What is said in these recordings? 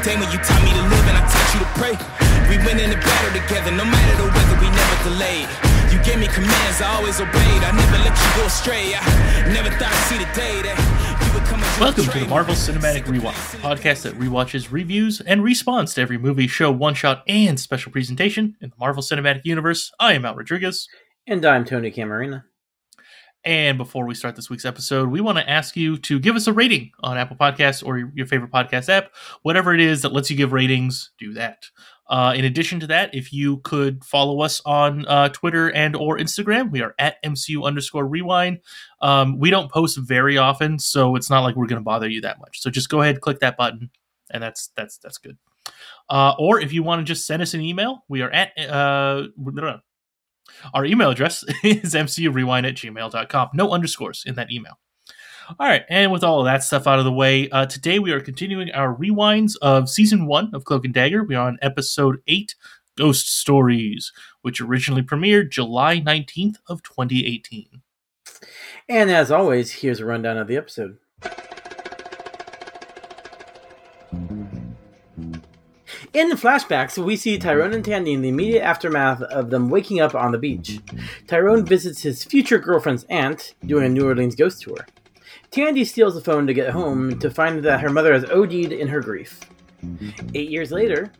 Back day when you taught me to live and I taught you to pray. We went in the battle together, no matter the weather, we never delayed. You gave me commands, I always obeyed. I never let you go astray. I never thought I'd see the day that you would come and Welcome to the Marvel Cinematic Rewind, podcast that rewatches, reviews, and responds to every movie, show, one shot, and special presentation in the Marvel Cinematic Universe. I am Al Rodriguez. And I'm Tony Camarina. And before we start this week's episode, we want to ask you to give us a rating on Apple Podcasts or your favorite podcast app. Whatever it is that lets you give ratings, do that. Uh, in addition to that, if you could follow us on uh, Twitter and or Instagram, we are at MCU underscore rewind. Um, we don't post very often, so it's not like we're going to bother you that much. So just go ahead, click that button, and that's that's that's good. Uh, or if you want to just send us an email, we are at uh, our email address is mcurewind at gmail.com. No underscores in that email. All right, and with all of that stuff out of the way, uh, today we are continuing our rewinds of season one of Cloak and Dagger. We are on episode eight, Ghost Stories, which originally premiered July nineteenth of twenty eighteen. And as always, here's a rundown of the episode. In the flashbacks, we see Tyrone and Tandy in the immediate aftermath of them waking up on the beach. Tyrone visits his future girlfriend's aunt, doing a New Orleans ghost tour. Tandy steals the phone to get home to find that her mother has OD'd in her grief. Eight years later,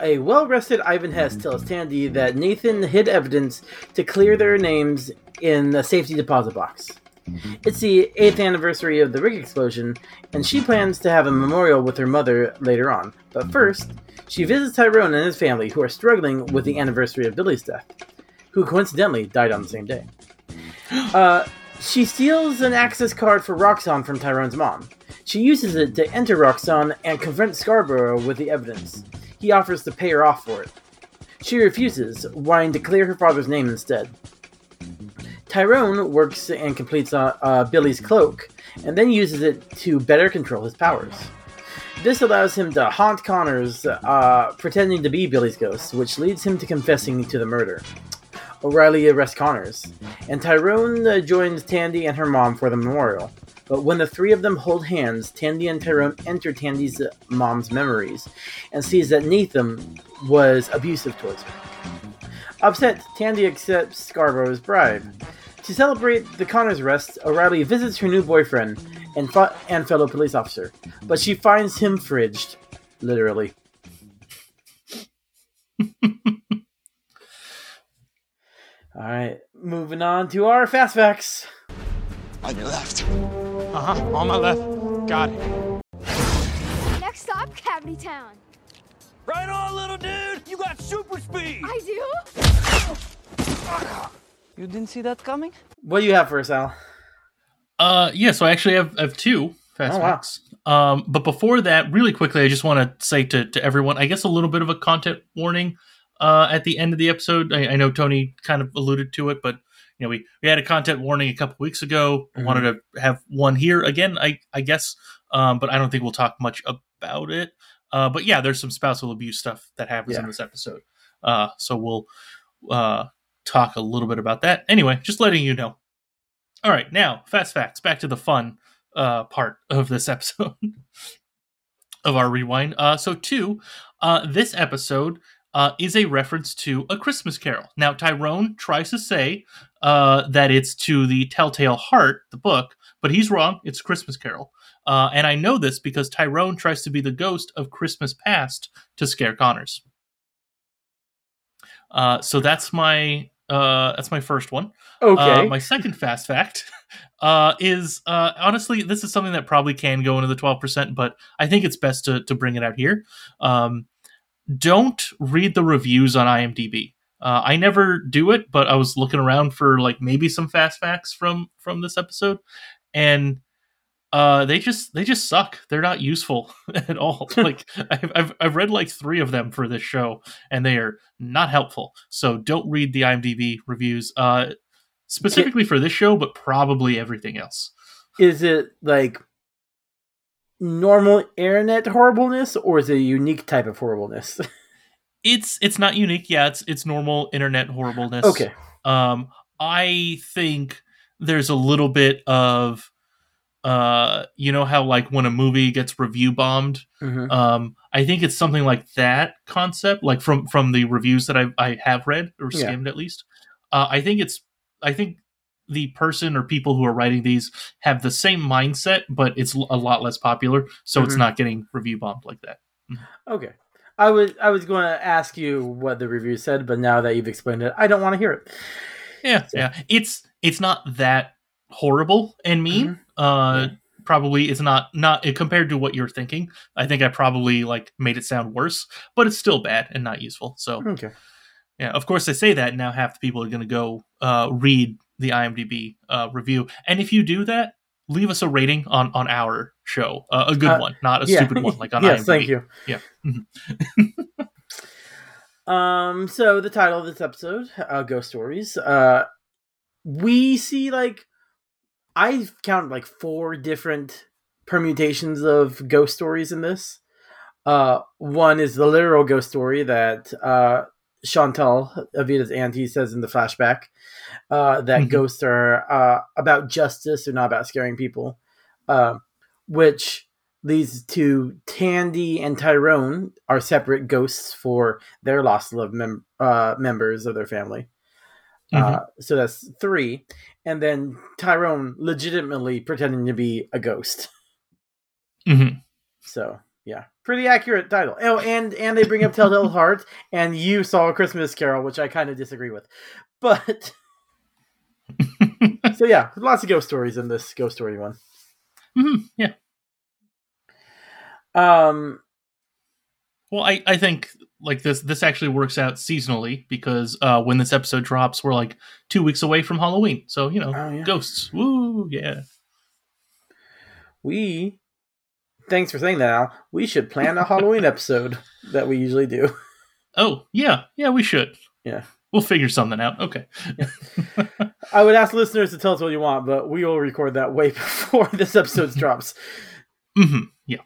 a well rested Ivan Hess tells Tandy that Nathan hid evidence to clear their names in the safety deposit box. It's the 8th anniversary of the rig explosion, and she plans to have a memorial with her mother later on. But first, she visits Tyrone and his family, who are struggling with the anniversary of Billy's death, who coincidentally died on the same day. Uh, she steals an access card for Roxxon from Tyrone's mom. She uses it to enter Roxxon and confront Scarborough with the evidence. He offers to pay her off for it. She refuses, wanting to clear her father's name instead. Tyrone works and completes uh, uh, Billy's cloak, and then uses it to better control his powers. This allows him to haunt Connors, uh, pretending to be Billy's ghost, which leads him to confessing to the murder. O'Reilly arrests Connors, and Tyrone uh, joins Tandy and her mom for the memorial. But when the three of them hold hands, Tandy and Tyrone enter Tandy's mom's memories and sees that Nathan was abusive towards her. Upset, Tandy accepts Scarborough's bribe. To celebrate the Connors arrest, O'Reilly visits her new boyfriend and, fa- and fellow police officer, but she finds him fridged, literally. All right, moving on to our fast facts. On your left. Uh huh. On my left. Got it. Next stop, Cavity Town. Right on, little dude. You got super speed. I do? You didn't see that coming? What do you have for us, Al? Uh, yeah, so I actually have, have two fast Oh, wow. Um, but before that, really quickly, I just want to say to, to everyone, I guess a little bit of a content warning uh, at the end of the episode. I, I know Tony kind of alluded to it, but you know, we, we had a content warning a couple weeks ago. I Mhm. wanted to have one here again, I, I guess, um, but I don't think we'll talk much about it. Uh, but yeah, there's some spousal abuse stuff that happens in this episode. Uh, so we'll uh, talk a little bit about that. Anyway, just letting you know. All right, now fast facts. Back to the fun uh, part of this episode of our rewind. Uh, so, two, uh, this episode uh, is a reference to A Christmas Carol. Now, Tyrone tries to say uh, that it's to the Telltale Heart, the book, but he's wrong. It's A Christmas Carol. Uh, and I know this because Tyrone tries to be the ghost of Christmas past to scare Connors. Uh, so that's my uh, that's my first one. Okay. Uh, my second fast fact uh, is uh, honestly, this is something that probably can go into the 12%, but I think it's best to, to bring it out here. Um, don't read the reviews on IMDb. Uh, I never do it, but I was looking around for like maybe some fast facts from from this episode, and uh, they just they just suck. They're not useful at all. like I've, I've I've read like three of them for this show, and they are not helpful. So don't read the IMDb reviews. Uh, specifically for this show, but probably everything else. is it like normal internet horribleness or is it a unique type of horribleness? It's it's not unique. Yeah, it's it's normal internet horribleness. okay. Um, I think there's a little bit of, uh, you know how like when a movie gets review bombed, Mhm. um, I think it's something like that concept, like from from the reviews that I I have read or Yeah. skimmed at least. Uh, I think it's I think the person or people who are writing these have the same mindset, but it's a lot less popular, so it's Mhm. not getting review bombed like that. Okay. I was I was going to ask you what the review said, but now that you've explained it, I don't want to hear it. Yeah, yeah. It's it's not that horrible and mean. Uh, probably it's not not compared to what you're thinking. I think I probably like made it sound worse, but it's still bad and not useful. So Okay. yeah, of course I say that and now half the people are going to go uh, read the IMDb uh, review, and if you do that, leave us a rating on on our show, uh, a good Uh, one, not a yeah. stupid one like on yes, IMDb. thank you. Yeah. Mhm. Um. So the title of this episode, uh, "Ghost Stories," uh, we see like I've counted like four different permutations of ghost stories in this. Uh, one is the literal ghost story that uh, Chantelle, Evita's auntie, says in the flashback uh, that Mhm. ghosts are uh, about justice or not about scaring people, uh, which leads to Tandy and Tyrone are separate ghosts for their lost loved mem- uh, members of their family. Uh, so that's three, and then Tyrone legitimately pretending to be a ghost. Mhm. So yeah, pretty accurate title. Oh, and and they bring up Telltale Heart, and you saw a Christmas Carol, which I kind of disagree with, but so yeah, lots of ghost stories in this ghost story one. Mhm, Yeah. Um, Well, I, I think like this this actually works out seasonally because uh, when this episode drops, we're like two weeks away from Halloween. So you know, Oh, yeah. ghosts. Woo, yeah. we thanks for saying that. Al. We should plan a Halloween episode that we usually do. Oh yeah, yeah. We should. Yeah. We'll figure something out. Okay. I would ask listeners to tell us what you want, but we will record that way before this episode drops. hmm Yeah.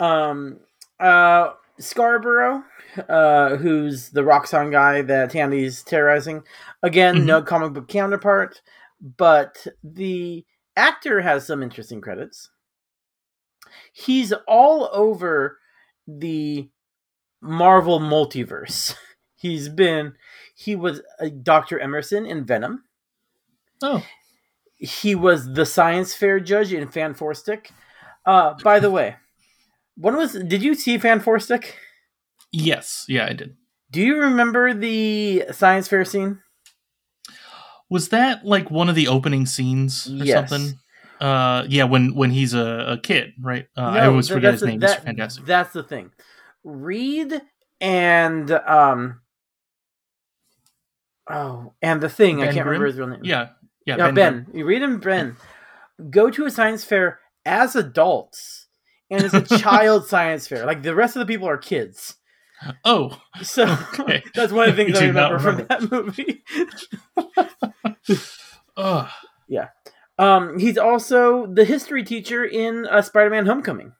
Um, uh, Scarborough, uh, who's the Roxxon guy that Tandy's terrorizing. Again, Mhm. no comic book counterpart, but the actor has some interesting credits. He's all over the Marvel multiverse. He's been, he was Dr. Emerson in Venom. Oh. He was the science fair judge in Fan Four Stick. Uh, by the way, when was did you see Fan Four Stick? Yes. Yeah, I did. Do you remember the science fair scene? Was that like one of the opening scenes or Yes. something? Uh, yeah, when when he's a, a kid, right? Uh, I always forget his the- name. that- Mr. Fantastic. That's the thing. Reed and um oh, and the thing I can't remember his real name. yeah, yeah. yeah, Ben. Ben. Grimm. You read and Ben go to a science fair as adults, and it's a child science fair. Like the rest of the people are kids. Oh, So Okay. that's one of the things I not remember, from that movie. Ugh. Um, he's also the history teacher in uh, Spider-Man: Homecoming.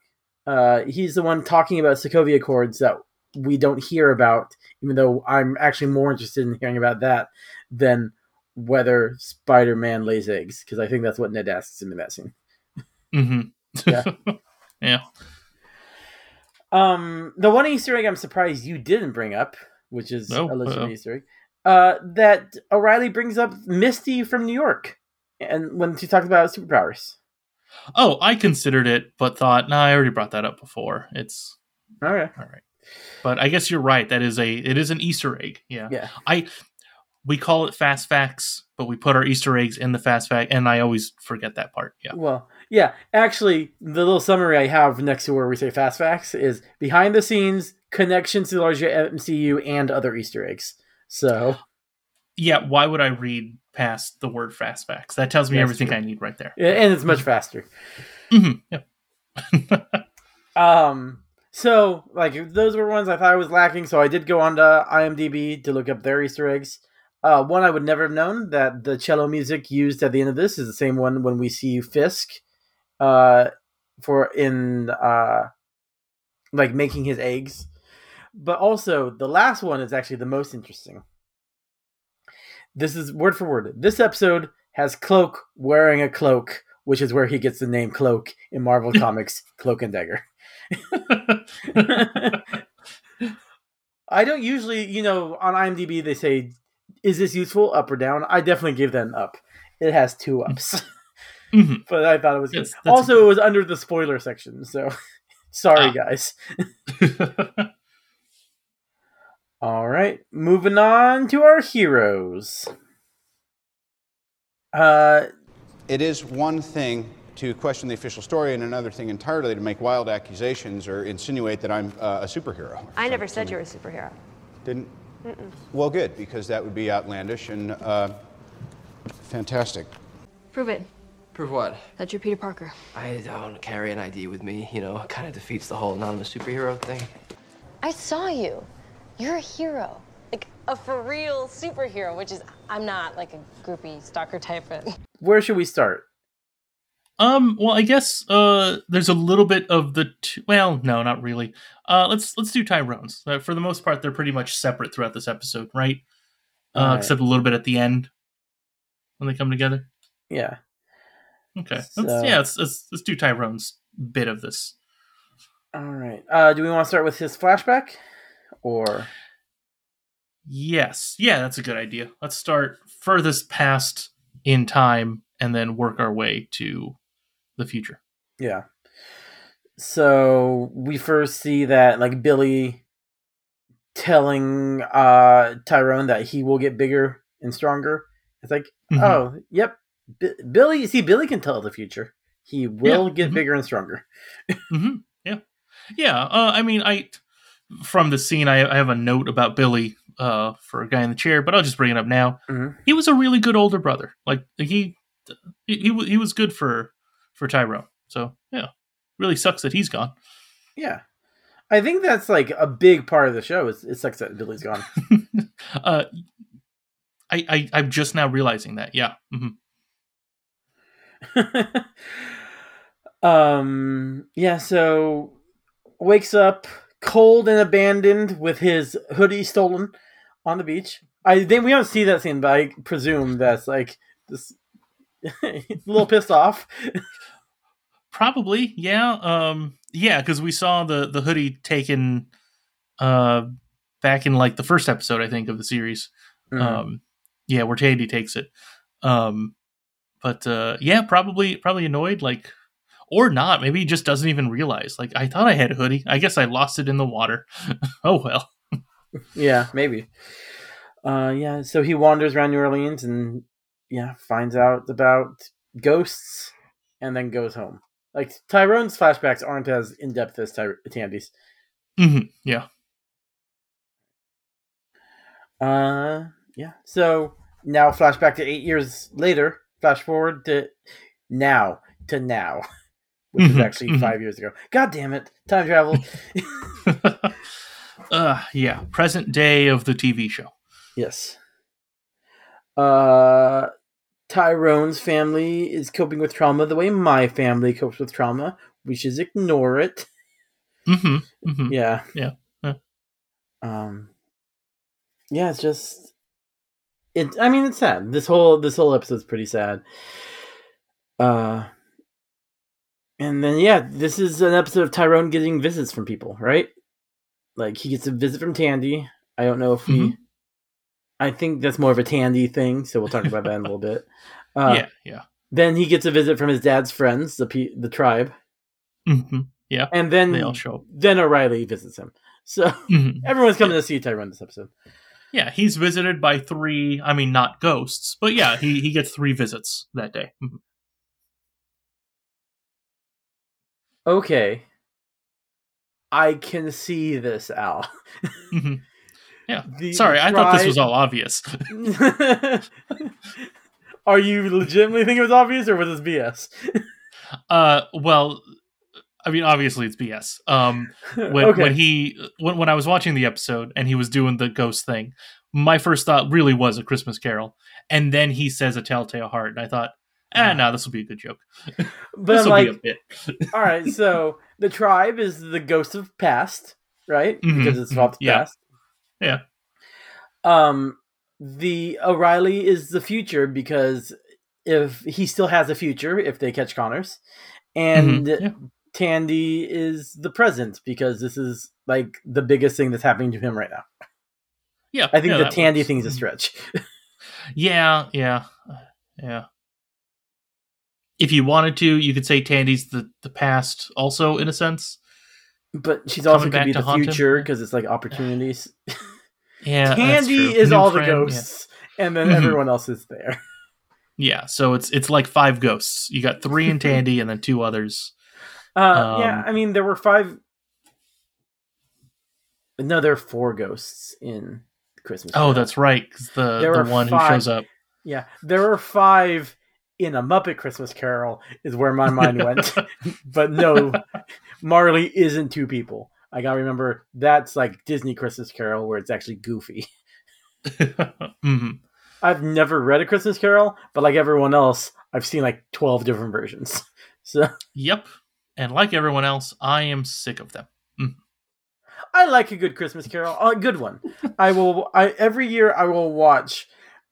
Uh, he's the one talking about Sokovia Accords that we don't hear about, even though I'm actually more interested in hearing about that than whether Spider-Man lays eggs, because I think that's what Ned asks him in that scene. hmm Yeah. yeah. Um, the one Easter egg I'm surprised you didn't bring up, which is a legitimate uh-oh. Easter egg, uh, that O'Reilly brings up Misty from New York, and when she talks about superpowers. Oh, I considered it, but thought, nah, I already brought that up before. It's Okay. all right. But I guess you're right. That is a it is an Easter egg. Yeah. Yeah. I we call it fast facts, but we put our Easter eggs in the fast fact, and I always forget that part. Yeah. Well, yeah. Actually, the little summary I have next to where we say fast facts is behind the scenes connections to the larger MCU and other Easter eggs. So Yeah. Why would I read past the word fast facts? That tells me That's everything true. I need right there. and it's much faster. Mhm, Yeah. Um. So, like, those were ones I thought I was lacking. So I did go on to IMDb to look up their Easter eggs. Uh, one I would never have known that the cello music used at the end of this is the same one when we see Fisk, uh, for in uh, like making his eggs. But also, the last one is actually the most interesting. This is word for word. This episode has Cloak wearing a cloak, which is where he gets the name Cloak in Marvel Comics, Cloak and Dagger. I don't usually, you know, on IMDb they say, "Is this useful? Up or down?" I definitely give that an up. It has two ups, Mhm. but I thought it was Yes, good. that's Also, it was under the spoiler section, so sorry, Ah. guys. All right, moving on to our heroes. Uh, It is one thing to question the official story, and another thing entirely to make wild accusations or insinuate that I'm uh, a superhero. I never said you were a superhero. Didn't? Well, good, because that would be outlandish and uh, fantastic. Prove it. Prove what? That you're Peter Parker. I don't carry an ID with me. You know, it kind of defeats the whole anonymous superhero thing. I saw you. You're a hero. Like a for real superhero, which is, I'm not like a groupie stalker type. But where should we start? Um. Well, I guess uh, there's a little bit of the. T- well, no, not really. Uh, let's let's do Tyrone's. Uh, for the most part, they're pretty much separate throughout this episode, right? Uh, Alright. Except a little bit at the end when they come together. Yeah. Okay. Let's, So- yeah. Let's, let's let's do Tyrone's bit of this. All right. Uh, do we want to start with his flashback, or Yes. Yeah, that's a good idea. Let's start furthest past in time and then work our way to the future. yeah? So we first see that like Billy telling uh Tyrone that he will get bigger and stronger. It's like, Mhm. oh, yep, B- Billy. See, Billy can tell the future. He will Yeah, get mhm. bigger and stronger. hmm Yeah, yeah. Uh, I mean, I from the scene, I, I have a note about Billy uh, for a guy in the chair, but I'll just bring it up now. Mhm. He was a really good older brother. Like he, he, he he was good for for Tyrone. So yeah, really sucks that he's gone. Yeah. I think that's like a big part of the show. Is it sucks that Billy's gone. uh, I, I I'm just now realizing that. Yeah. hmm um. Yeah. So wakes up cold and abandoned with his hoodie stolen on the beach. I think we don't see that scene, but I presume that's like this. He's a little pissed off. Probably, yeah. Um, yeah, because we saw the the hoodie taken uh back in like the first episode, I think, of the series. Mhm. Um, yeah, where Tandy takes it. Um, but uh, yeah, probably probably annoyed, like or not. Maybe he just doesn't even realize. Like, I thought I had a hoodie. I guess I lost it in the water. oh well. yeah, maybe. Uh, yeah. So he wanders around New Orleans and yeah, finds out about ghosts, and then goes home. Like Tyrone's flashbacks aren't as in depth as Ty- Tandy's. hmm Yeah. Uh, yeah. So now, flashback to eight years later. Flash forward to now to now, which is Mhm, actually mhm. five years ago. God damn it! Time travel. uh, yeah. Present day of the TV show. yes. Uh, Tyrone's family is coping with trauma the way my family copes with trauma. We should ignore it. hmm hmm Yeah. Yeah. Yeah. Um. Yeah, it's just. It. I mean, it's sad. This whole this whole episode's pretty sad. Uh. And then yeah, this is an episode of Tyrone getting visits from people, right? Like he gets a visit from Tandy. I don't know if we. Mhm. I think that's more of a Tandy thing, so we'll talk about that in a little bit. Uh, yeah. Yeah. Then he gets a visit from his dad's friends, the the tribe, hmm Yeah. and then They all show up. then O'Reilly visits him. So Mhm. everyone's coming to see Tyrone this episode. Yeah, he's visited by three. I mean, not ghosts, but yeah, he he gets three visits that day. Mhm. Okay. I can see this, Al. Mhm. Yeah. The Sorry, I thought this was all obvious. Are you legitimately thinking it was obvious, or was this BS? uh, well, I mean, obviously it's BS. Um, when Okay. when he when when I was watching the episode and he was doing the ghost thing, my first thought really was a Christmas Carol, and then he says a Telltale Heart, and I thought, ah, no, this will be a good joke. But this will like, be a bit. all right, so the tribe is the ghost of past, right? Mhm, Because it's about the yeah. past. Yeah. Um, the O'Reilly is the future because if he still has a future if they catch Connors, and Mhm, yeah. Tandy is the present because this is like the biggest thing that's happening to him right now. Yeah, I think yeah, the Tandy works. thing's a stretch. Yeah, yeah, yeah. If you wanted to, you could say Tandy's the the past, also in a sense. But she's also going to be the future because it's like opportunities. Yeah, Tandy is New all the friend, yeah. ghosts, and then Mhm. everyone else is there. Yeah, so it's it's like five ghosts. You got three in Tandy, and then two others. Uh, yeah, Um, I mean there were five. No, there are four ghosts in Christmas. Oh, that's right, because the There the one who shows up. Yeah, there are five in a Muppet Christmas Carol is where my mind went. but no, Marley isn't two people. I gotta remember that's like Disney Christmas Carol where it's actually goofy. hmm I've never read a Christmas Carol, but like everyone else, I've seen like twelve different versions. So Yep, and like everyone else, I am sick of them. Mm. I like a good Christmas Carol, a good one. I will. I every year I will watch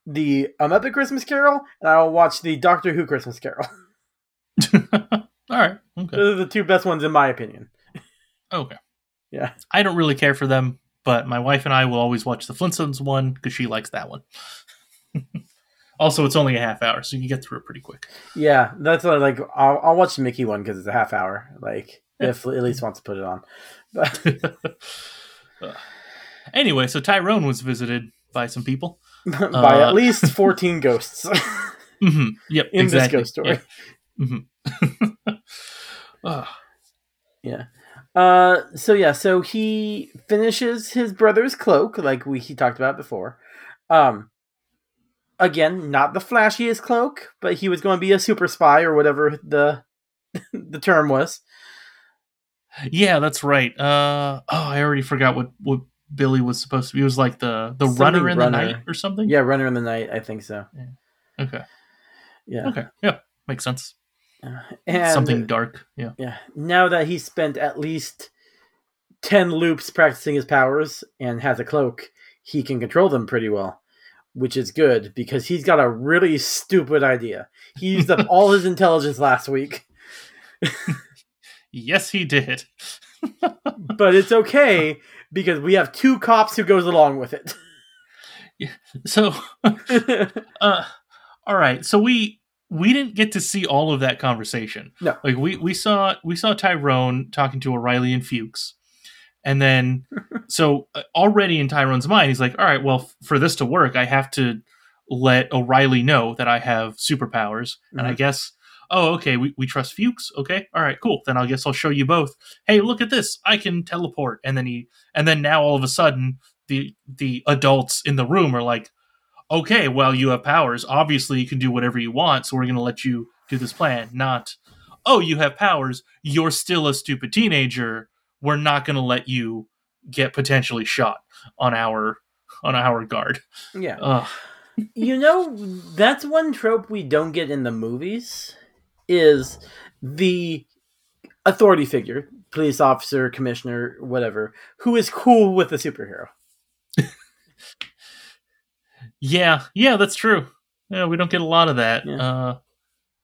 the A Muppet Christmas Carol, and I will watch the Doctor Who Christmas Carol. All right, okay, Those are the two best ones in my opinion. okay. Yeah. I don't really care for them, but my wife and I will always watch the Flintstones one because she likes that one. also, it's only a half hour, so you can get through it pretty quick. Yeah, that's what, like I'll, I'll watch the Mickey one because it's a half hour. Like if at least wants to put it on. But Anyway, so Tyrone was visited by some people. by Uh, at least fourteen ghosts hmm Yep, in exactly. this ghost story. Yeah. Mhm. Ah, Yeah. Uh. So yeah. So he finishes his brother's cloak, like we he talked about before. Um. Again, not the flashiest cloak, but he was going to be a super spy or whatever the the term was. yeah, that's right. Uh, oh, I already forgot what, what Billy was supposed to be. He was like the, the Something runner in runner. the night or something? Yeah, Runner in the Night. I think so. Okay. Yeah. Okay. Yeah. Makes sense. And something dark. Yeah. Yeah. Now that he's spent at least 10 loops practicing his powers and has a cloak, he can control them pretty well, which is good because he's got a really stupid idea. He used up all his intelligence last week, Yes, he did. but it's okay because we have two cops who goes along with it. Yeah. So, uh, all right. So we we didn't get to see all of that conversation. No. Like we we saw we saw Tyrone talking to O'Reilly and Fuchs, and then so uh, already in Tyrone's mind, he's like, all right, well, f- for this to work, I have to let O'Reilly know that I have superpowers, and I Mhm. guess. Oh, okay. We, we trust Fuchs. Okay. All right. Cool. Then I guess I'll show you both. Hey, look at this. I can teleport. And then he, and then now all of a sudden, the the adults in the room are like, okay, well, you have powers. Obviously, you can do whatever you want. So we're going to let you do this plan. Not, oh, you have powers. You're still a stupid teenager. We're not going to let you get potentially shot on our on our guard. yeah. Ugh. you know, that's one trope we don't get in the movies is the authority figure, police officer, commissioner, whatever, who is cool with the superhero. Yeah, yeah, that's true. Yeah, we don't get a lot of that. Yeah. Uh,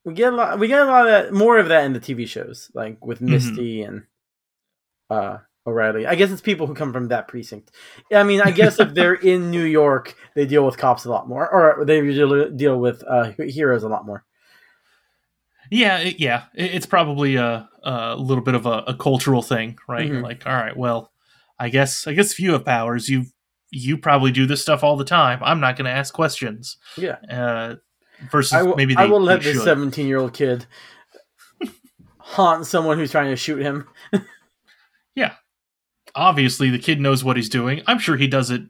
We get a lot. We get a lot of that. More of that in the TV shows, like with Mhm. Misty and uh, O'Reilly. I guess it's people who come from that precinct. I mean, I guess if they're in New York, they deal with cops a lot more, or they deal with uh, heroes a lot more. Yeah, it, yeah, it, it's probably a, a little bit of a, a cultural thing, right? Mhm. Like, all right, well, I guess I guess if you have powers, you you probably do this stuff all the time. I'm not going to ask questions. Yeah. Uh, versus I will, maybe they, I will let this 17 year old kid haunt someone who's trying to shoot him. Yeah, obviously the kid knows what he's doing. I'm sure he does it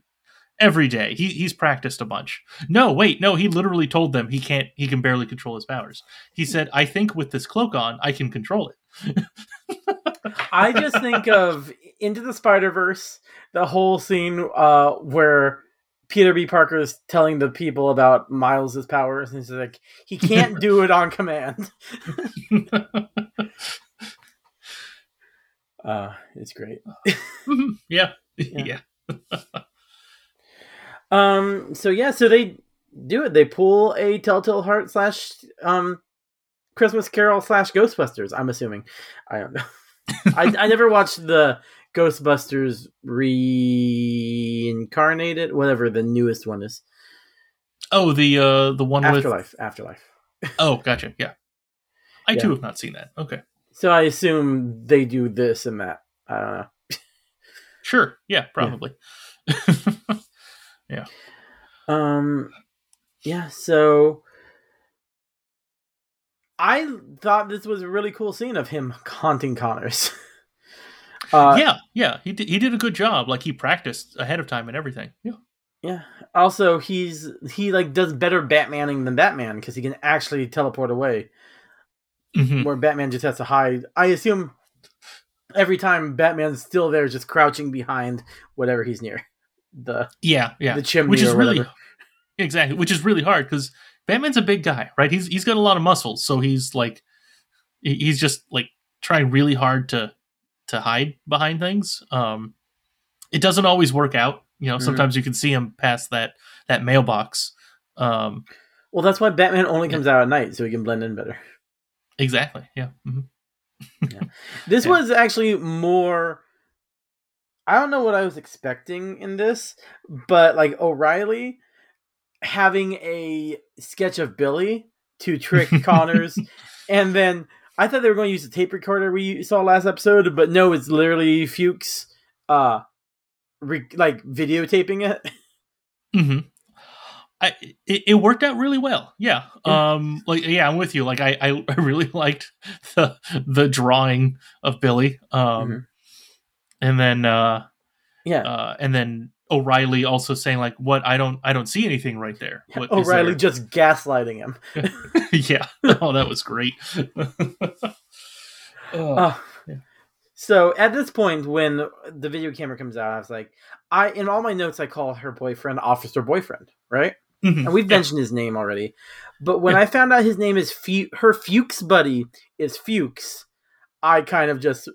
every day. He he's practiced a bunch. No, wait, no, he literally told them he can't. He can barely control his powers. He said, "I think with this cloak on, I can control it." I just think of Into the Spider Verse, the whole scene uh, where Peter B. Parker is telling the people about Miles's powers, and he's like, he can't do it on command. Uh, it's great. yeah, Yeah. yeah. Um. So yeah. So they do it. They pull a Telltale Heart slash um Christmas Carol slash Ghostbusters. I'm assuming. I don't know. I, I never watched the Ghostbusters reincarnated, whatever the newest one is. Oh, the uh the one Afterlife. with Afterlife. Afterlife. Oh, gotcha. Yeah. I Yeah. too have not seen that. Okay. So I assume they do this and that. I don't know. Sure. Yeah, probably. yeah. Um, yeah. So I thought this was a really cool scene of him haunting Connors. uh, yeah, yeah. He did, he did a good job. Like he practiced ahead of time and everything. Yeah. Yeah. Also, he's he like does better Batmaning than Batman because he can actually teleport away. Mhm. Where Batman just has to hide. I assume every time Batman's still there, just crouching behind whatever he's near. The Yeah, yeah. The chimney which is or really exactly, which is really hard because Batman's a big guy, right? He's he's got a lot of muscles, so he's like he's just like trying really hard to to hide behind things. Um, it doesn't always work out. You know, Mhm. sometimes you can see him past that that mailbox. Um, well, that's why Batman only comes out at night so he can blend in better. Exactly. Yeah. hmm This Yeah. was actually more. I don't know what I was expecting in this, but like O'Reilly having a sketch of Billy to trick Connors, and then I thought they were going to use the tape recorder we saw last episode, but no, it's literally Fuchs, uh, re- like videotaping it. hmm I it, it worked out really well. Yeah. Um. Like yeah, I'm with you. Like I I, I really liked the the drawing of Billy. Um. And then uh Yeah. uh and then O'Reilly also saying like what I don't I don't see anything right there. What O'Reilly there?" just gaslighting him. yeah. Oh, that was great. Oh, Uh, So at this point, when the video camera comes out, I was like, I in all my notes I call her boyfriend Officer Boyfriend, right? Mhm. And we've Yeah. mentioned his name already, but when I found out his name is Fu- her Fuchs buddy is Fuchs, I kind of just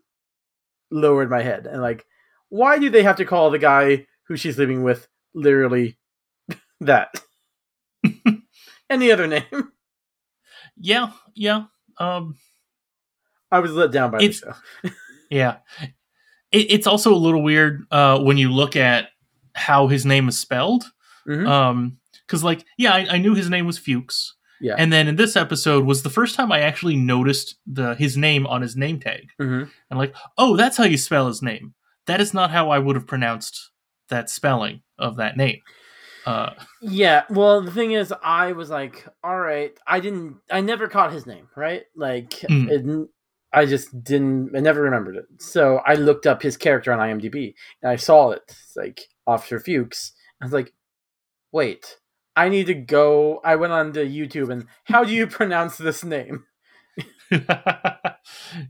lowered my head and like, why do they have to call the guy who she's living with literally that? Any other name? Yeah, yeah. Um I was let down by It's- the show. Yeah. It, it's also a little weird uh, when you look at how his name is spelled. Mhm. Um, because like, yeah, I, I knew his name was Fuchs, Yeah. and then in this episode was the first time I actually noticed the his name on his name tag, Mhm. and like, oh, that's how you spell his name. That is not how I would have pronounced that spelling of that name. Uh, Yeah, well, the thing is, I was like, all right, I didn't, I never caught his name, right? Like, Mm. it, I just didn't, I never remembered it. So I looked up his character on IMDb and I saw it. It's like Officer Fuchs. I was like, wait, I need to go. I went on to YouTube and how do you pronounce this name?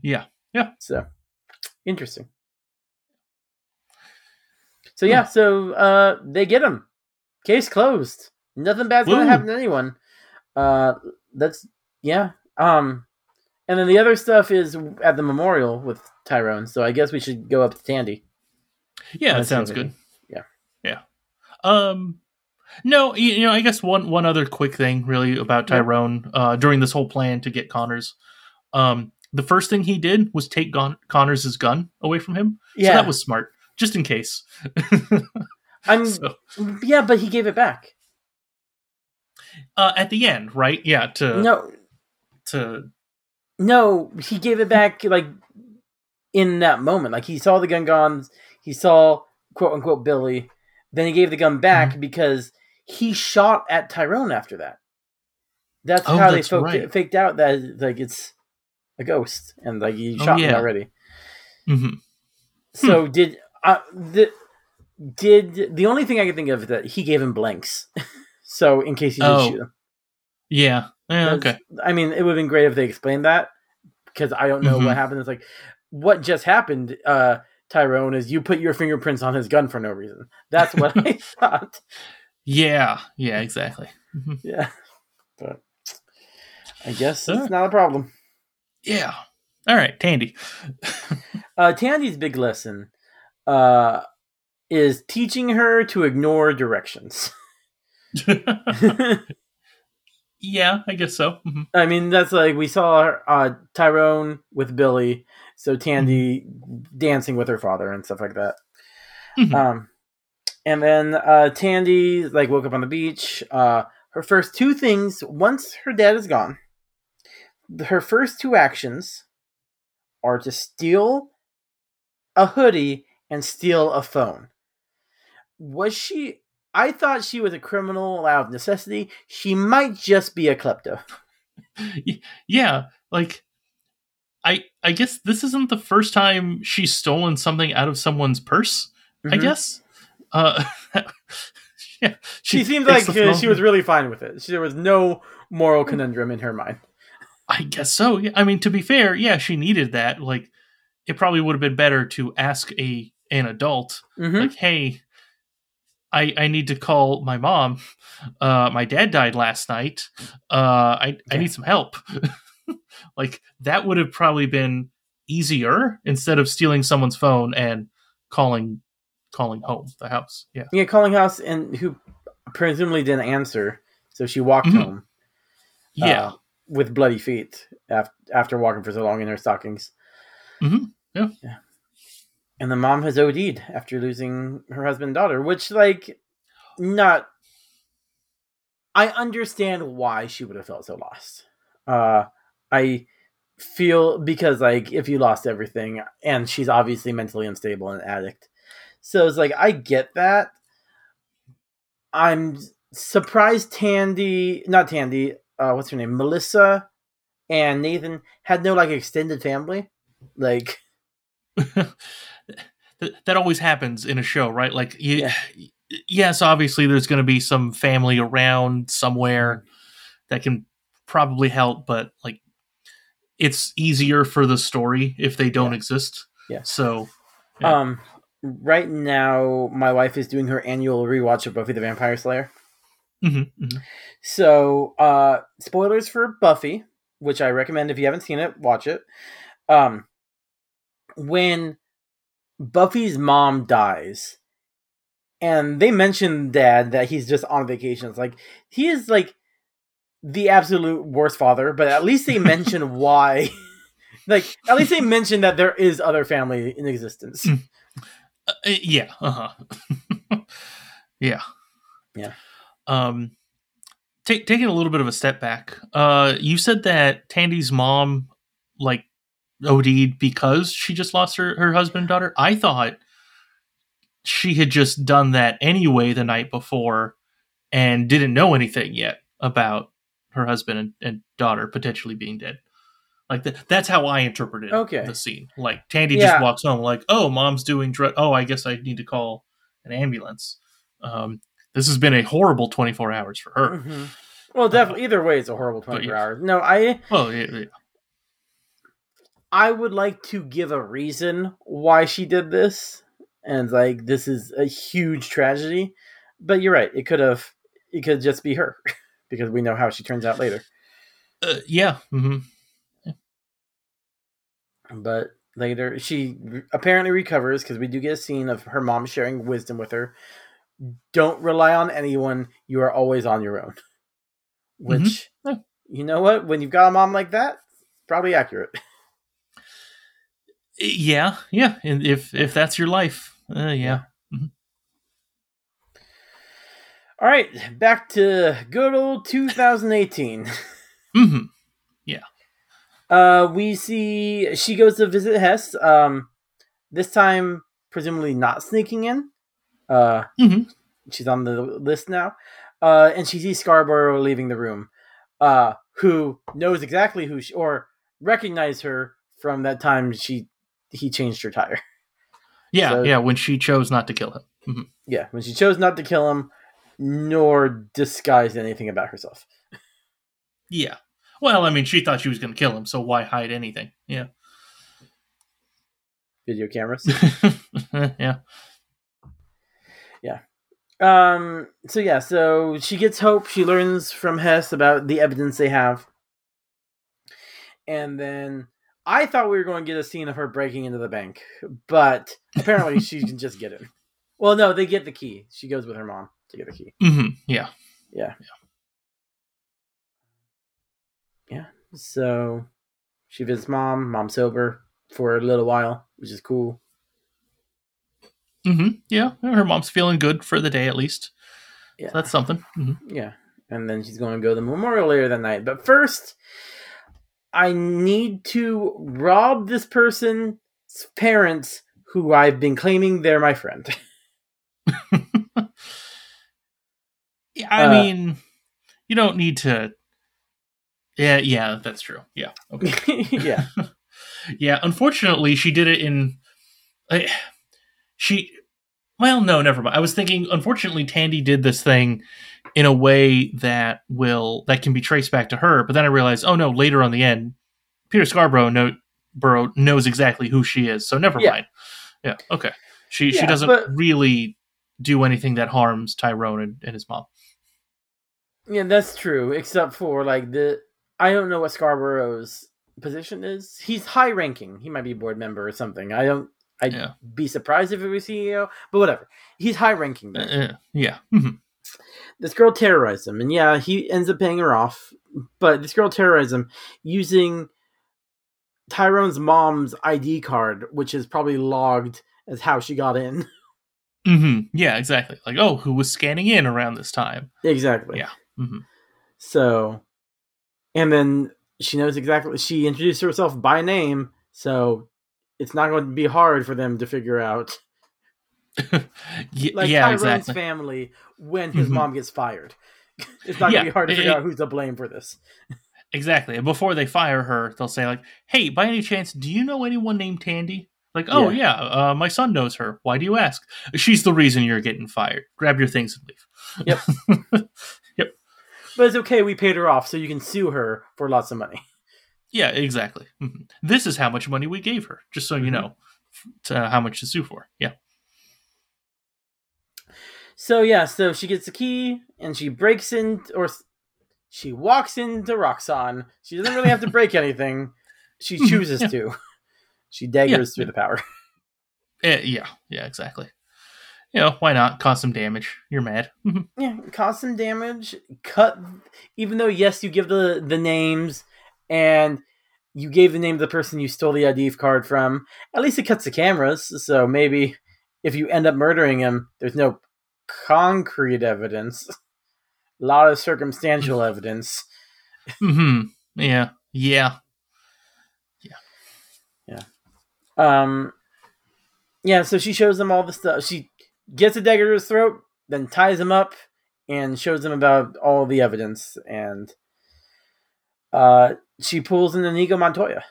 yeah, yeah. So interesting. So yeah, so uh they get him. Case closed. Nothing bad's gonna happen to anyone. Uh that's yeah. Um and then the other stuff is at the memorial with Tyrone, so I guess we should go up to Tandy. Yeah, see sounds good. Yeah. Yeah. Um no, you, know, I guess one one other quick thing really about Yeah. Tyrone uh during this whole plan to get Connors. Um the first thing he did was take Gon- Connors' gun away from him. So Yeah. that was smart, just in case. I'm So, yeah, but he gave it back. uh at the end, right? Yeah, to No to No, he gave it back like in that moment. Like he saw the gun gone, he saw quote unquote Billy, then he gave the gun back Mm-hmm. because he shot at Tyrone after that. That's Oh, how that's they faked, right. faked out that like it's a ghost and like he Oh, shot me yeah. already. mhm. So did uh, the did the only thing I could think of is that he gave him blanks. so in case he did Oh. shoot him. Yeah. Yeah, okay. I mean, it would have been great if they explained that because I don't know Mhm. what happened. It's like what just happened, uh, Tyrone, is you put your fingerprints on his gun for no reason. That's what I thought. Yeah. Yeah, exactly. Mhm. Yeah, but I guess it's not a problem. Yeah. All right, Tandy. Uh, Tandy's big lesson uh, is teaching her to ignore directions. yeah, I guess so. Mhm. I mean, that's like we saw uh, Tyrone with Billy So Tandy dancing with her father and stuff like that. Mhm. Um, and then uh, Tandy like woke up on the beach. Uh, her first two things once her dad is gone. Her first two actions are to steal a hoodie and steal a phone. Was she? I thought she was a criminal out of necessity. She might just be a klepto. yeah, like I I guess this isn't the first time she's stolen something out of someone's purse. I Mhm. guess. Uh, yeah, She, seemed takes like uh, she was really fine with it. She, there was no moral conundrum in her mind. I guess so. Yeah. I mean, to be fair, yeah, she needed that. Like, it probably would have been better to ask a an adult, Mhm. like, "Hey, I I need to call my mom. Uh, my dad died last night. Uh, I I need some help." like that would have probably been easier instead of stealing someone's phone and calling calling home the house. Yeah. Yeah, calling house and who presumably didn't answer, so she walked Mhm. home. Yeah. uh, with bloody feet after after walking for so long in her stockings. Mhm. Yeah. Yeah. And the mom has OD'd after losing her husband and daughter, which like not. I understand why she would have felt so lost. Uh, I feel because like if you lost everything, and she's obviously mentally unstable and an addict, so it's like I get that. I'm surprised Tandy, not Tandy, uh, what's her name, Melissa, and Nathan had no like extended family, like. That always happens in a show, right? Like, you, yes, obviously there's going to be some family around somewhere that can probably help, but like, it's easier for the story if they don't exist. Yeah. So, Yeah. Um, right now, my wife is doing her annual rewatch of Buffy the Vampire Slayer. mhm, mhm. So, uh, spoilers for Buffy, which I recommend if you haven't seen it, watch it. Um, when Buffy's mom dies, and they mention dad that he's just on vacation. It's like he is like the absolute worst father, but at least they mention why. like at least they mention that there is other family in existence. Uh, yeah. Uh huh. yeah. Yeah. Um, take, taking a little bit of a step back, uh, you said that Tandy's mom like OD'd because she just lost her, her husband and daughter. I thought she had just done that anyway the night before and didn't know anything yet about her husband and, and daughter potentially being dead. Like th- that's how I interpreted Okay. the scene. Like Tandy Yeah. just walks home, like, "Oh, mom's doing drug. Oh, I guess I need to call an ambulance." Um, this has been a horrible twenty four hours for her. Mhm. Well, definitely. Either way, it's a horrible twenty-four yeah. hours. No, I Well, yeah, yeah. I would like to give a reason why she did this, and like this is a huge tragedy. But you're right; it could have, it could just be her, because we know how she turns out later. Uh, yeah. hmm But later, she apparently recovers because we do get a scene of her mom sharing wisdom with her. Don't rely on anyone; you are always on your own. Which, Yeah. you know what? When you've got a mom like that, probably accurate. Yeah, yeah. And if if that's your life, uh, yeah. All right, back to good old 2018. hmm Yeah. Uh, we see she goes to visit Hess. Um, this time presumably not sneaking in. Uh, Mhm. she's on the list now. Uh, and she sees Scarborough leaving the room. Uh, who knows exactly who she or recognize her from that time she he changed her tire. Yeah, So- yeah. When she chose not to kill him. Mhm. Yeah, when she chose not to kill him, nor disguise anything about herself. Yeah. Well, I mean, she thought she was going to kill him, so why hide anything? Yeah. Video cameras. yeah. Yeah. Um. So yeah. So she gets hope. She learns from Hess about the evidence they have, and then I thought we were going to get a scene of her breaking into the bank, but apparently she can just get in. Well, no, they get the key. She goes with her mom to get the key. hmm Yeah. Yeah. Yeah. So she visits mom. Mom's sober. for a little while, which is cool. Mm-hmm. Yeah, her mom's feeling good for the day at least. Yeah, so that's something. Mm-hmm. Yeah, and then she's going to go to the memorial later that night. But first, I need to rob this person's parents, who I've been claiming they're my friend. yeah, I Uh, mean, you don't need to. Yeah, yeah, that's true. Yeah, okay. yeah, yeah. Unfortunately, she did it in. I she. Well, no, never mind. I was thinking. Unfortunately, Tandy did this thing in a way that will that can be traced back to her. But then I realized, oh no! Later on the end, Peter Scarborough know, Burrow knows exactly who she is. So never Yeah. mind. Yeah. Okay. She she doesn't but- really do anything that harms Tyrone and, and his mom. yeah, that's true. Except for like the, I don't know what Scarborough's position is. He's high ranking. He might be a board member or something. I don't. I'd Yeah. be surprised if it was CEO, but whatever. He's high ranking. Uh, uh, yeah. Mhm. this girl terrorized him, and yeah, he ends up paying her off. But this girl terrorized him using Tyrone's mom's ID card, which is probably logged as how she got in. hmm Yeah, exactly. Like, oh, who was scanning in around this time? exactly. Yeah. hmm So, and then she knows exactly. She introduced herself by name, so it's not going to be hard for them to figure out. Y- Like yeah, Tyrone's exactly. family when his Mhm. mom gets fired. It's not Yeah, going to be hard to figure it- out who's to blame for this. Exactly. And before they fire her, they'll say like, "Hey, by any chance, do you know anyone named Tandy?" Like, "Oh yeah, uh, my son knows her. Why do you ask?" She's the reason you're getting fired. Grab your things and leave. Yep. But it's okay. We paid her off, so you can sue her for lots of money. Yeah, exactly. Mhm. This is how much money we gave her, just so Mm-hmm. you know to how much to sue for. Yeah. So yeah, so she gets the key and she breaks in, or she walks into Roxxon. She doesn't really have to break anything. She Mhm, chooses yeah. to. She daggers through the power. Eh, yeah. Yeah. Exactly. You know why not? Cause some damage. You're mad. Yeah, cause some damage. Cut. Even though yes, you give the the names and you gave the name of the person you stole the ID card from. At least it cuts the cameras. So maybe if you end up murdering him, there's no concrete evidence. A lot of circumstantial evidence. hmm Yeah. Yeah. Yeah. Yeah. Um, yeah, so she shows them all the stuff. She gets a dagger to his throat, then ties him up, and shows him about all the evidence. And uh, she pulls in Inigo Montoya.